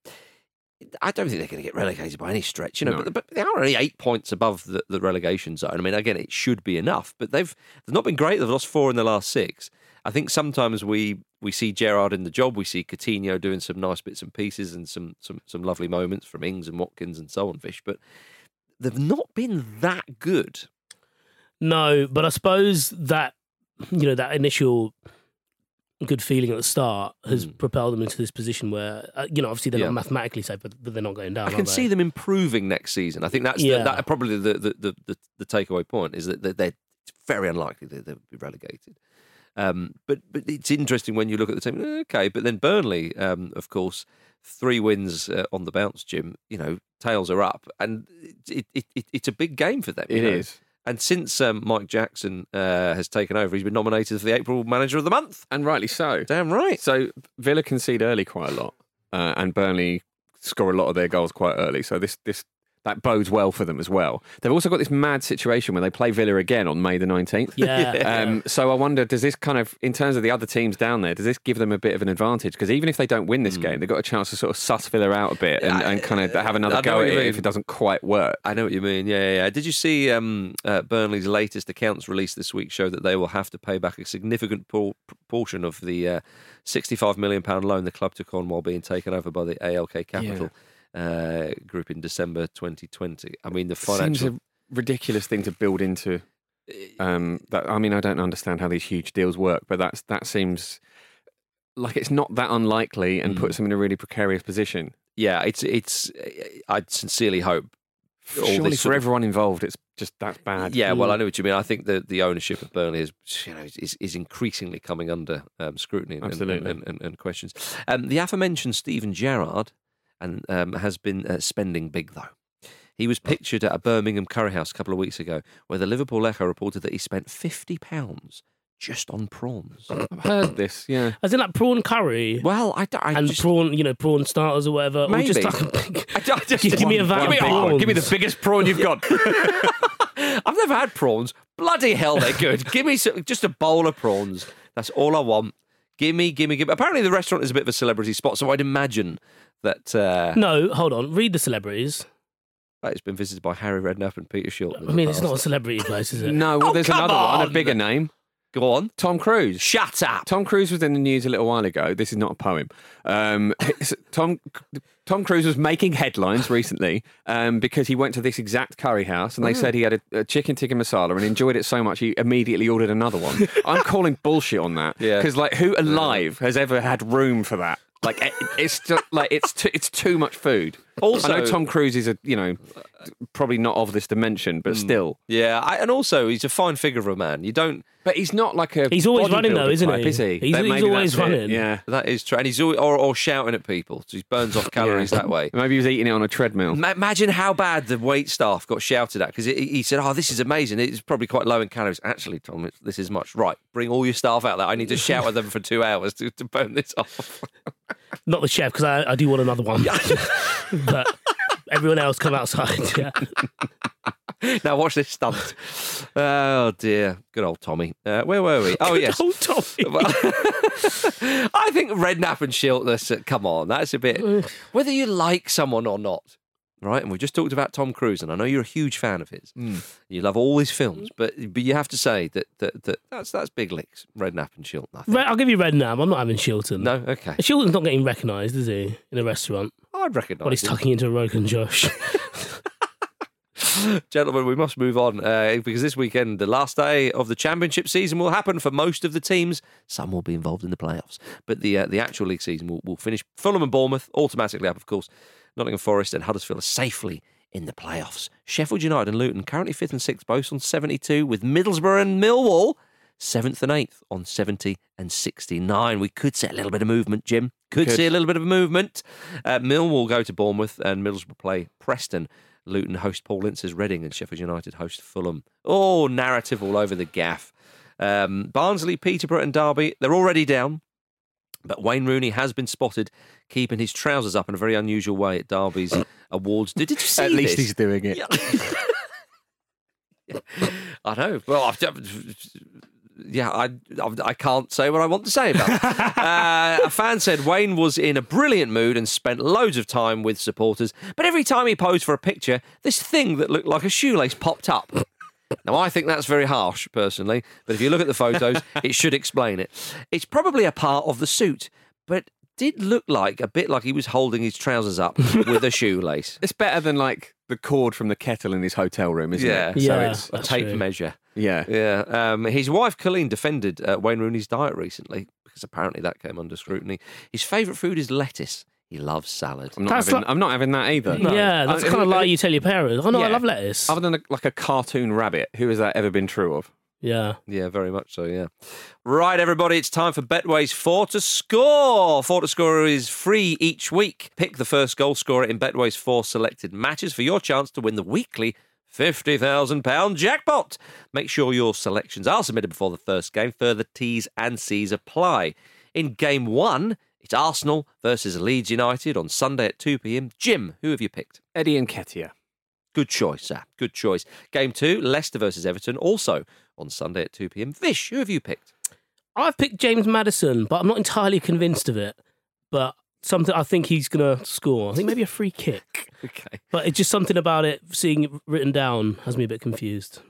I don't think they're going to get relegated by any stretch, you know. No. But, but they are only eight points above the, the relegation zone. I mean, again, it should be enough, but they've they've not been great. They've lost four in the last six. I think sometimes we we see Gerrard in the job. We see Coutinho doing some nice bits and pieces and some some some lovely moments from Ings and Watkins and so on. Vish, but they've not been that good. No, but I suppose that you know that initial good feeling at the start has propelled them into this position where uh, you know obviously they're. Yeah. not mathematically safe, but, but they're not going down. I can see them improving next season. I think that's Yeah. the, that probably the the, the, the the takeaway point is that they're, they're it's very unlikely that they'll be relegated. Um, but but it's interesting when you look at the team. Okay, but then Burnley, um, of course, three wins uh, on the bounce, Jim. You know, tails are up, and it, it, it, it's a big game for them. It know. is. And since um, Mike Jackson uh, has taken over, he's been nominated for the April Manager of the Month. And rightly so. Damn right. So Villa concede early quite a lot, uh, and Burnley score a lot of their goals quite early. So this this that bodes well for them as well. They've also got this mad situation where they play Villa again on May the nineteenth. Yeah. Um, so I wonder, does this kind of, in terms of the other teams down there, does this give them a bit of an advantage? Because even if they don't win this game, they've got a chance to sort of suss Villa out a bit and, and kind of have another know go at it mean. if it doesn't quite work. I know what you mean. Yeah, yeah. yeah. Did you see um, uh, Burnley's latest accounts released this week show that they will have to pay back a significant por- portion of the uh, 65 million pound loan the club took on while being taken over by the ALK Capital uh, group in December 2020. I mean, the financial. Seems a ridiculous thing to build into. Um, that I mean, I don't understand how these huge deals work, but that's that seems like it's not that unlikely and Mm. puts them in a really precarious position. yeah, it's it's. I sincerely hope. all Surely this for everyone involved, it's just that's bad. Yeah, well, I know what you mean. I think that the ownership of Burnley is, you know, is, is increasingly coming under um, scrutiny and, Absolutely. and, and, and questions. Um, the aforementioned Steven Gerrard and um, has been uh, spending big though. He was pictured at a Birmingham curry house a couple of weeks ago, where the Liverpool Echo reported that he spent fifty pounds just on prawns. I've heard this. Yeah, As in like prawn curry. Well, I, don't- I and just- prawn, you know, prawn starters or whatever. Or just Maybe. like big, I, I just, give, give me a vat Give me, of a big one. Give me the biggest prawn you've got. I've never had prawns. Bloody hell, they're good. give me some, just a bowl of prawns. That's all I want. Gimme, gimme, gimme. Apparently, the restaurant is a bit of a celebrity spot, so I'd imagine that uh, No, hold on. Read the celebrities. that it's been visited by Harry Redknapp and Peter Shilton. I mean, it's not a celebrity place, is it? no, well, Oh, there's another one, a bigger name. Go on. Tom Cruise. Shut up. Tom Cruise was in the news a little while ago. This is not a poem. Um, Tom Tom Cruise was making headlines recently um, because he went to this exact curry house and they said he had a, a chicken tikka masala and enjoyed it so much he immediately ordered another one. I'm calling bullshit on that Yeah. because like who alive has ever had room for that? Like it- it's just, like it's too, it's too much food. Also- I know Tom Cruise is a you know probably not of this dimension, but hmm. still. Yeah, I, and also he's a fine figure of a man. You don't. But he's not like a He's always running though, bodybuilder isn't type, he? Is he? He's- But he's maybe always that's it, running. Yeah. That is true, and he's always, or, or shouting at people. So he burns off calories Yeah. that way. Maybe he was eating it on a treadmill. Ma- Imagine how bad the wait staff got shouted at because he he said, "Oh, this is amazing. It's probably quite low in calories." Actually, Tom, it's- this is much. Right, bring all your staff out there. I need to shout at them for two hours to, to burn this off. Not the chef, because I, I do want another one. but everyone else come outside. Yeah. now watch this stunt. Oh dear, good old Tommy. Uh, where were we? Oh yes, Oh, Tommy. I think Redknapp and Shiltness. Uh, come on, that's a bit. Whether you like someone or not, right? And we just talked about Tom Cruise, and I know you're a huge fan of his. You love all his films, but but you have to say that that, that that's that's big licks. Redknapp and Shilton. I think. Red, I'll give you Red now. I'm not having Shilton. No, okay. Shilton's not getting recognised, is he, in a restaurant? I'd recognise. While he's him. tucking into a Rogan Josh. Gentlemen, we must move on uh, because this weekend, the last day of the championship season, will happen for most of the teams. Some will be involved in the playoffs, but the uh, the actual league season will, will finish. Fulham and Bournemouth automatically up, of course. Nottingham Forest and Huddersfield are safely in the playoffs. Sheffield United and Luton currently fifth and sixth, both on seventy-two, with Middlesbrough and Millwall seventh and eighth on seventy and sixty-nine. We could see a little bit of movement, Jim. Could, Could. see a little bit of movement. Uh, Millwall go to Bournemouth and Middlesbrough play Preston. Luton host Paul Ince's Reading and Sheffield United host Fulham. Oh, narrative all over the gaff. Um, Barnsley, Peterborough, and Derby, they're already down. But Wayne Rooney has been spotted keeping his trousers up in a very unusual way at Derby's awards. Did, did you see At least this? he's doing it. I know. Well, I've, yeah, I, I I can't say what I want to say about it. uh, a fan said Wayne was in a brilliant mood and spent loads of time with supporters, but every time he posed for a picture, this thing that looked like a shoelace popped up. Now, I think that's very harsh, personally, but if you look at the photos, it should explain it. It's probably a part of the suit, but did look like a bit like he was holding his trousers up with a shoelace. It's better than like the cord from the kettle in his hotel room, isn't Yeah. it? Yeah, So it's A tape true. measure. yeah. Yeah, um, his wife Colleen defended uh, Wayne Rooney's diet recently because apparently that came under scrutiny. His favourite food is lettuce. He loves salad. I'm not, That's having, like- I'm not having that either. Yeah, that's kind of who- like you tell your parents. Oh no, I Yeah. love lettuce. Other than a, like a cartoon rabbit, who has that ever been true of? Yeah. Yeah, very much so, yeah. Right, everybody, it's time for Betway's Four to Score. Four to Score is free each week. Pick the first goal scorer in Betway's four selected matches for your chance to win the weekly £50,000 jackpot. Make sure your selections are submitted before the first game. Further T's and C's apply. In game one, it's Arsenal versus Leeds United on Sunday at 2 pm. Jim, who have you picked? Eddie Nketiah. Good choice, sir. Good choice. Game two, Leicester versus Everton, also on Sunday at 2 pm. Vish, who have you picked? I've picked James Maddison, but I'm not entirely convinced of it. But something I think he's going to score. I think maybe a free kick. Okay. But it's just something about it, seeing it written down, has me a bit confused.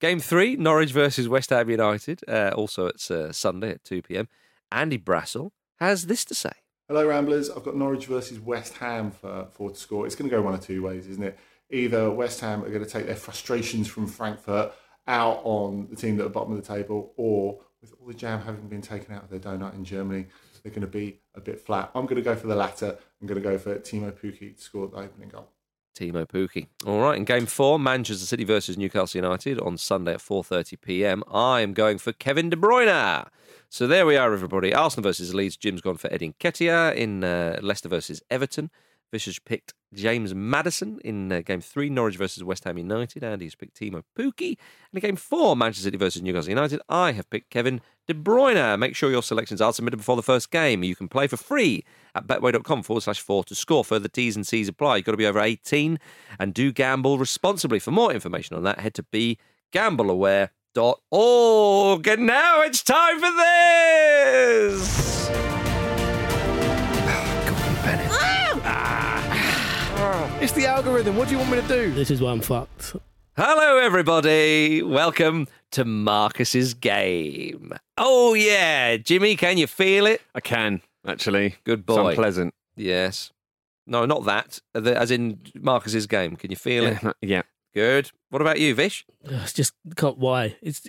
Game three, Norwich versus West Ham United, uh, also it's uh, Sunday at 2 pm. Andy Brassell has this to say. Hello, Ramblers. I've got Norwich versus West Ham for four to score. It's going to go one of two ways, isn't it? Either West Ham are going to take their frustrations from Frankfurt out on the team at the bottom of the table, or with all the jam having been taken out of their donut in Germany, they're going to be a bit flat. I'm going to go for the latter. I'm going to go for Teemu Pukki to score the opening goal. Teemu Pukki. All right, in game four, Manchester City versus Newcastle United on Sunday at 4.30 p.m. I am going for Kevin De Bruyne. So there we are, everybody. Arsenal versus Leeds. Jim's gone for Eddie Nketiah in uh, Leicester versus Everton. Has picked James Maddison in uh, game three, Norwich versus West Ham United. Andy's picked Teemu Pukki. And in game four, Manchester City versus Newcastle United, I have picked Kevin De Bruyne. Make sure your selections are submitted before the first game. You can play for free at betway.com forward slash four to score. Further T's and C's apply. You've got to be over 18 and do gamble responsibly. For more information on that, head to begambleaware.org. And now it's time for this. It's the algorithm. What do you want me to do? This is why I'm fucked. Hello, everybody. Welcome to Marcus's game. Oh, yeah. Jimmy, can you feel it? I can, actually. Good It's boy. unpleasant. Yes. No, not that. As in Marcus's game. Can you feel it? Yeah. Yeah. Good. What about you, Vish? Ugh, It's just can't, why it's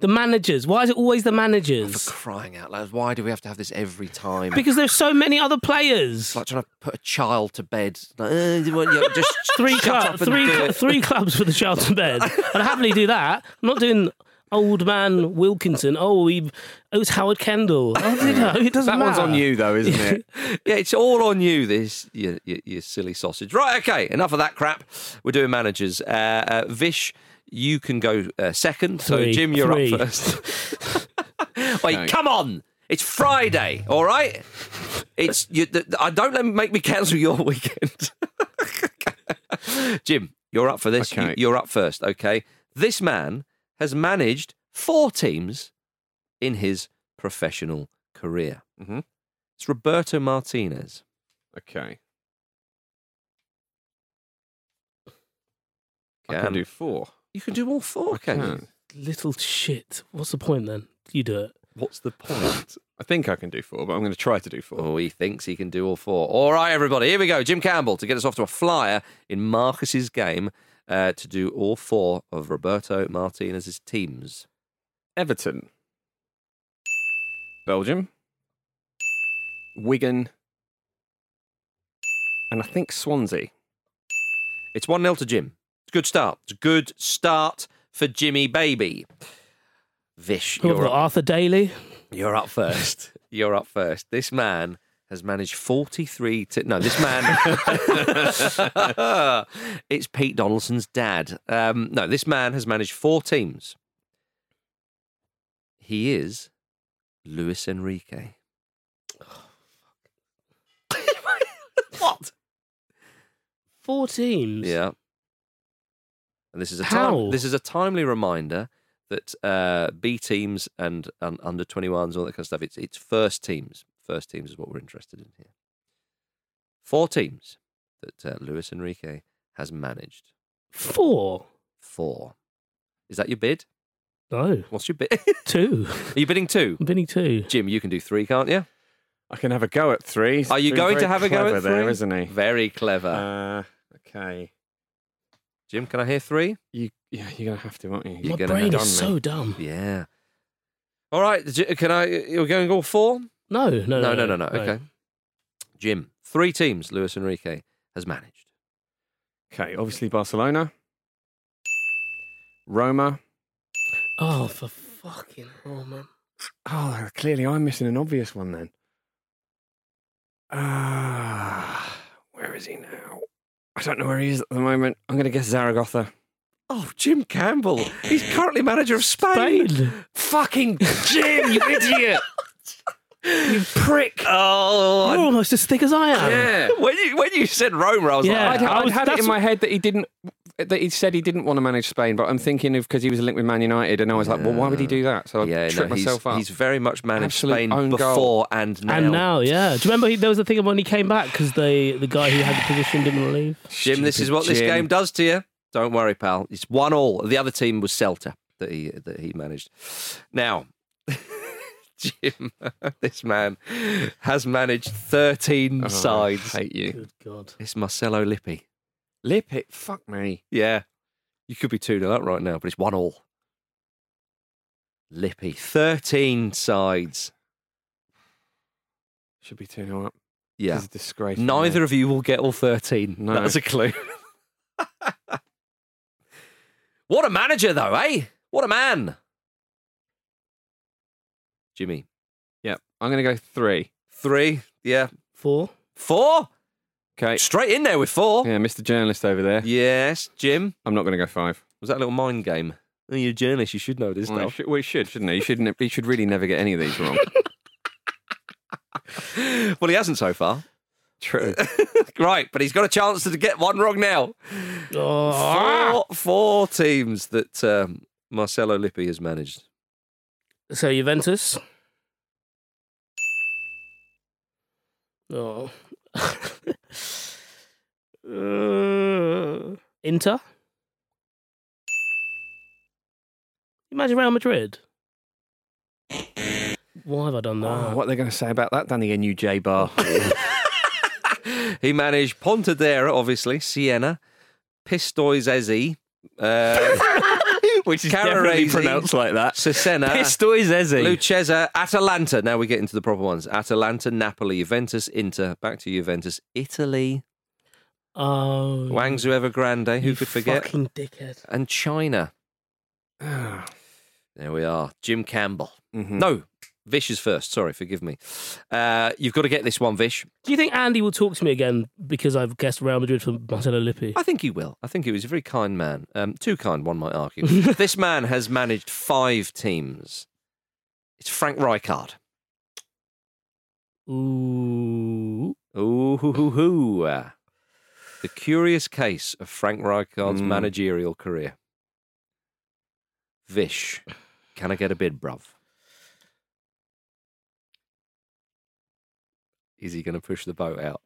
the managers. Why is it always the managers? For crying out loud, why do we have to have this every time? Because there's so many other players. It's like trying to put a child to bed. Like, uh, you want- yeah, just three shut club, up and three do cl- it. three clubs for the child to bed. I'd happily do that. I'm not doing old man Wilkinson. Oh, he, oh, it's Howard Kendall. Oh, you know, it doesn't That one's on you, though, isn't it? yeah, it's all on you, this, you, you, you silly sausage. Right, okay, enough of that crap. We're doing managers. Uh, uh, Vish, you can go uh, second. So, Jim, you're three. up first. Wait, Okay. come on. It's Friday, all right? It's you, th- I don't let make me cancel your weekend. Jim, you're up for this. You- You're up first, okay? This man has managed four teams in his professional career. Mhm. It's Roberto Martinez. Okay. I Can. can do four. You can do all four, can you? can. Little shit. What's the point then? You do it. What's the point? I think I can do four, but I'm going to try to do four. Oh, he thinks he can do all four. All right, everybody, here we go. Jim Campbell to get us off to a flyer in Marcus's game uh, to do all four of Roberto Martinez's teams. Everton, Belgium, Wigan, and I think Swansea. It's 1 0 to Jim. It's a good start. It's a good start for Jimmy Baby. Vish, you're up, Arthur Daley? you're up first. You're up first. This man has managed 43 to. No, this man. it's Pete Donaldson's dad. Um, no, this man has managed four teams. He is Luis Enrique. what? Four teams. Yeah. And this is a How? time, this is a timely reminder that uh, B teams and, and under 21s all that kind of stuff. It's it's first teams. First teams is what we're interested in here. Four teams that uh, Luis Enrique has managed. Four. Four. Is that your bid? No. What's your bid? Two. Are you bidding two? I'm bidding two. Jim, you can do three, can't you? I can have a go at three. Are you Been going to have a go at three? isn't he? Very clever. Uh, okay. Jim, can I hear three? You, yeah, you're going to have to, aren't you? You're My brain is done me. so dumb. Yeah. All right, can I? You're going all four? No, no, no, no, no, no. no. Okay, Jim. Three teams Luis Enrique has managed. Okay, obviously Barcelona, Roma. Oh, for fucking hell, man. Oh, clearly I'm missing an obvious one then. Ah, where is he now? I don't know where he is at the moment. I'm going to guess Zaragoza. Oh, Jim Campbell. He's currently manager of Spain. Spain. Fucking Jim, you idiot! you prick! Oh, You're almost as thick as I am. Yeah. when you when you said Roma, I was Yeah. like, I'd, I I'd was- had it that's in my head that he didn't. That he said he didn't want to manage Spain, but I'm thinking of because he was linked with Man United, and I was like, well, why would he do that? So I yeah, tripped no, he's, myself up. he's very much managed Absolute Spain own goal. before and now. And now, yeah. Do you remember he, there was a thing of when he came back because the the guy who had the position didn't want to leave? Jim, this is Stupid what this Jim. game does to you. Don't worry, pal. It's one all. The other team was Celta that he that he managed. Now, Jim, this man has managed thirteen Oh, sides. I hate you. Good God. It's Marcello Lippi. Lippi? Fuck me. Yeah, you could be two 0 up right now, but it's one all. Lippi, thirteen sides. Should be 2 0 up. Yeah, This is a disgrace. neither of you will get all thirteen. No. That's a clue. what a manager, though, eh? What a man. Jimmy, Yep. I'm going to go three. three. Yeah, Four. four. Okay. Straight in there with four. Yeah, Mr. Journalist over there. Yes, Jim. I'm not going to go five. Was that a little mind game? Oh, you're a journalist. You should know this Well, he stuff. should, well, he should, shouldn't he? He should, ne- he should really never get any of these wrong. well, he hasn't so far. True. right, but he's got a chance to get one wrong now. Oh. Four, four teams that um, Marcello Lippi has managed. So Juventus. Oh. Uh, Inter. Imagine Real Madrid. Why have I done that? Oh, what are they going to say about that, Danny NUJ bar? he managed Pontedera, obviously, Siena, Pistoiese, uh, Which is Carrarese, definitely pronounced like that. Cesena, Pistoiese. Lucchese, Atalanta. Now we get into the proper ones. Atalanta, Napoli, Juventus, Inter. Back to Juventus, Italy, Oh, Guangzhou Evergrande. Who you could forget? Fucking dickhead. And China. Ah. There we are. Jim Campbell. Mhm. No, Vish is first. Sorry, forgive me. Uh, you've got to get this one, Vish. Do you think Andy will talk to me again because I've guessed Real Madrid for Marcello Lippi? I think he will. I think he was a very kind man. Um, too kind, one might argue. this man has managed five teams. It's Frank Rijkaard. Ooh. Ooh, hoo, hoo, hoo. Uh, The curious case of Frank Rijkaard's Mm. managerial career. Vish, can I get a bid, bruv? Is he going to push the boat out?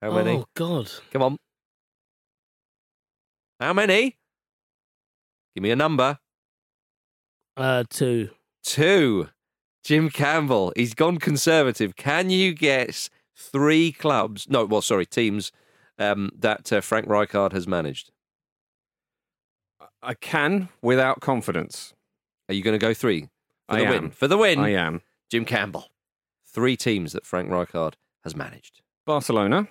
How many? Oh God. Come on. How many? Give me a number. Uh, two. Two. Jim Campbell. He's gone conservative. Can you guess three clubs? No, well, sorry, teams um, that uh, Frank Rijkaard has managed. I can without confidence. Are you going to go three for I the am. win? For the win, I am. Jim Campbell. Three teams that Frank Rijkaard has managed. Barcelona.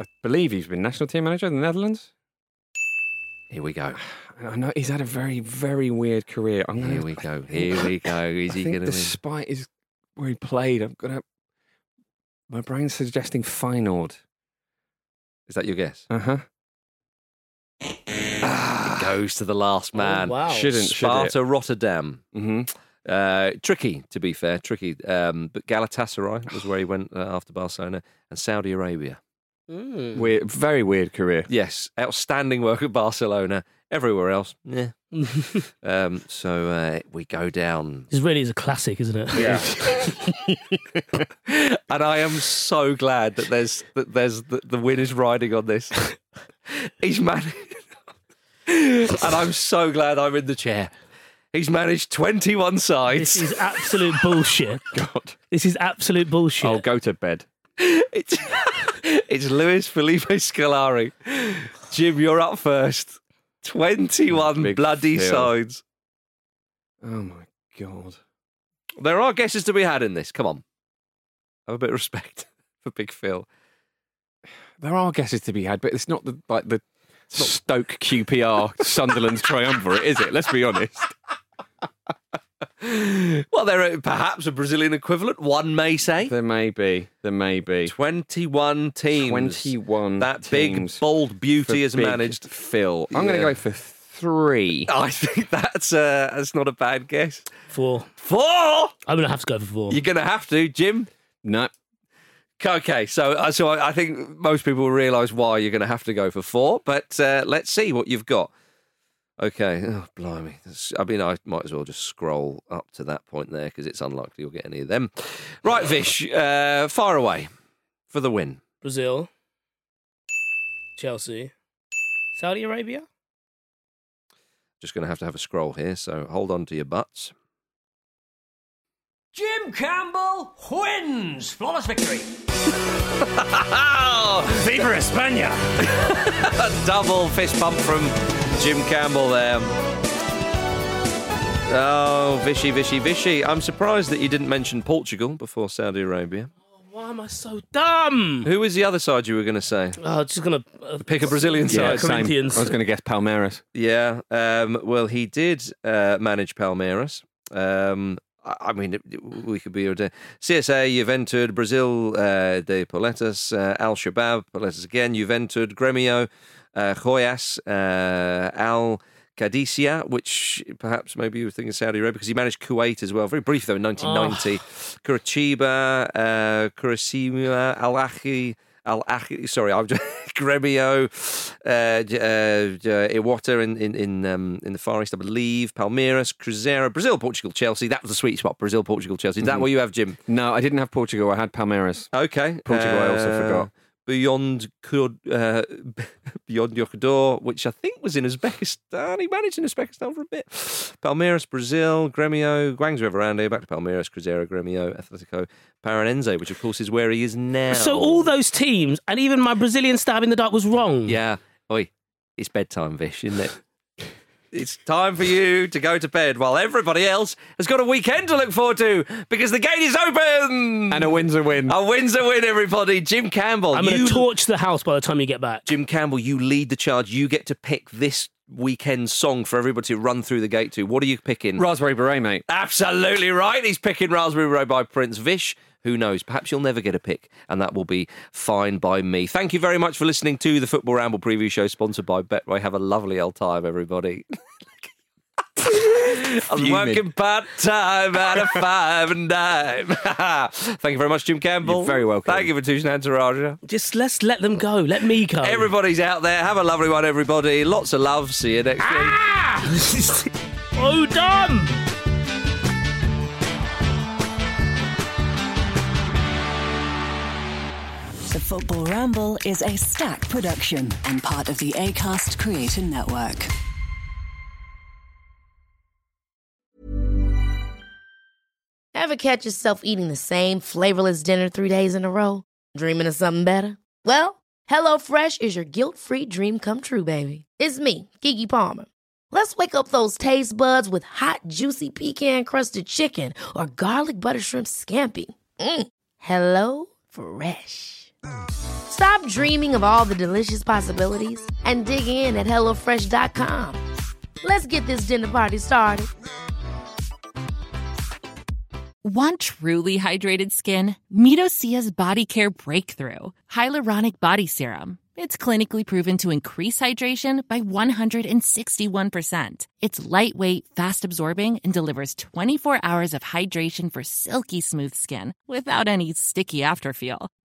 I believe he's been national team manager in the Netherlands. Here we go. I know he's had a very, very weird career. I'm gonna, Here we go. Here we go. Is I he think going to despite his where he played, I'm gonna. My brain's suggesting Feyenoord. Is that your guess? Uh huh. Goes to the last man. wow. Shouldn't should Sparta Rotterdam. Mm-hmm. Uh, tricky, to be fair, tricky. Um, but Galatasaray was where he went uh, after Barcelona, and Saudi Arabia. Mm. Weird, very weird career. Yes, outstanding work at Barcelona. Everywhere else, yeah. um, so uh, we go down, This really is a classic, isn't it? Yeah. and I am so glad that there's that there's the, the win is riding on this. He's managed, and I'm so glad I'm in the chair. He's managed 21 sides. This is absolute bullshit. God. This is absolute bullshit. I'll go to bed. It's, it's Luis Felipe Scolari. Jim, you're up first. 21 Big bloody Phil. sides. Oh my god. There are guesses to be had in this. Come on. Have a bit of respect for Big Phil. There are guesses to be had, but it's not the like the Stoke QPR Sunderland triumvirate, is it? Let's be honest. Well, there are perhaps a Brazilian equivalent, one may say. There may be. There may be. 21 teams. 21 That big, bold beauty for has managed. Phil. I'm going to go for three. I think that's uh, that's not a bad guess. Four. Four? I'm gonna have to go for four. You're going to have to, Jim. No. Okay, so uh, so I I think most people will realise why you're going to have to go for four, but uh, let's see what you've got. Okay, oh, blimey. That's- I mean, I might as well just scroll up to that point there because it's unlikely you'll get any of them. Right, Vish, uh, far away for the win. Brazil, Chelsea, Saudi Arabia. Just going to have to have a scroll here, so hold on to your butts. Jim Campbell wins! Flawless victory. Viva España! A double fist bump from Jim Campbell there. Oh, Vishy, Vishy, Vishy. I'm surprised that you didn't mention Portugal before Saudi Arabia. Why am I so dumb? Who was the other side you were going to say? Oh, just gonna uh, Pick a Brazilian Yeah, side. same. I was going to guess Palmeiras. Yeah. Um, well, he did uh, manage Palmeiras. Um, I I mean, it- it- we could be a CSA. You've entered Brazil uh, de Pelotas, uh, Al Shabab, Pelotas again. You've entered Gremio, uh, Goiás, uh, Al Qadisiyah, which perhaps maybe you were thinking Saudi Arabia because he managed Kuwait as well. Very brief though in 1990. Curitiba, uh, Al Ahly. Al Ahly, sorry, I'm just Gremio, uh, uh, Iwata in in in, um, in the Far East, I believe. Palmeiras, Cruzeiro, Brazil, Portugal, Chelsea. That was the sweet spot. Brazil, Portugal, Chelsea. Is that Mhm. what you have, Jim? No, I didn't have Portugal. I had Palmeiras. Okay. Portugal, I also Uh, forgot. Beyond uh, Beyond Yokodor, which I think was in Uzbekistan. He managed in Uzbekistan for a bit. Palmeiras, Brazil, Gremio, Guangzhou around here, back to Palmeiras, Cruzeiro, Gremio, Atletico Paranaense, which of course is where he is now. So all those teams, and even my Brazilian stab in the dark was wrong. Yeah. Oi, it's bedtime, Vish, isn't it? It's time for you to go to bed while everybody else has got a weekend to look forward to because the gate is open. And a win's a win. A win's a win, everybody. Jim Campbell, I'm going to torch the house by the time you get back. Jim Campbell, you lead the charge. You get to pick this weekend song for everybody to run through the gate to. What are you picking? Raspberry Beret, mate. Absolutely right. He's picking Raspberry Road by Prince Vish. Who knows? Perhaps you'll never get a pick, and that will be fine by me. Thank you very much for listening to the Football Ramble preview show sponsored by Betway. Have a lovely old time, everybody. I'm Fuming. working part time at a five and dime. Thank you very much, Jim Campbell. You're very welcome. Thank you for Tucson Entourage. Just let's let them go. Let me go. Everybody's out there. Have a lovely one, everybody. Lots of love. See you next week. Ah! oh, dumb. Football Ramble is a stack production and part of the ACAST Creator Network. Ever catch yourself eating the same flavorless dinner three days in a row? Dreaming of something better? Well, HelloFresh is your guilt free dream come true, baby. It's me, Keke Palmer. Let's wake up those taste buds with hot, juicy pecan crusted chicken or garlic butter shrimp scampi. Mm. Hello Fresh. Stop dreaming of all the delicious possibilities and dig in at HelloFresh.com. Let's get this dinner party started. Want truly hydrated skin? Meet Osea's Body Care Breakthrough Hyaluronic Body Serum. It's clinically proven to increase hydration by 161%. It's lightweight, fast absorbing, and delivers 24 hours of hydration for silky smooth skin without any sticky afterfeel.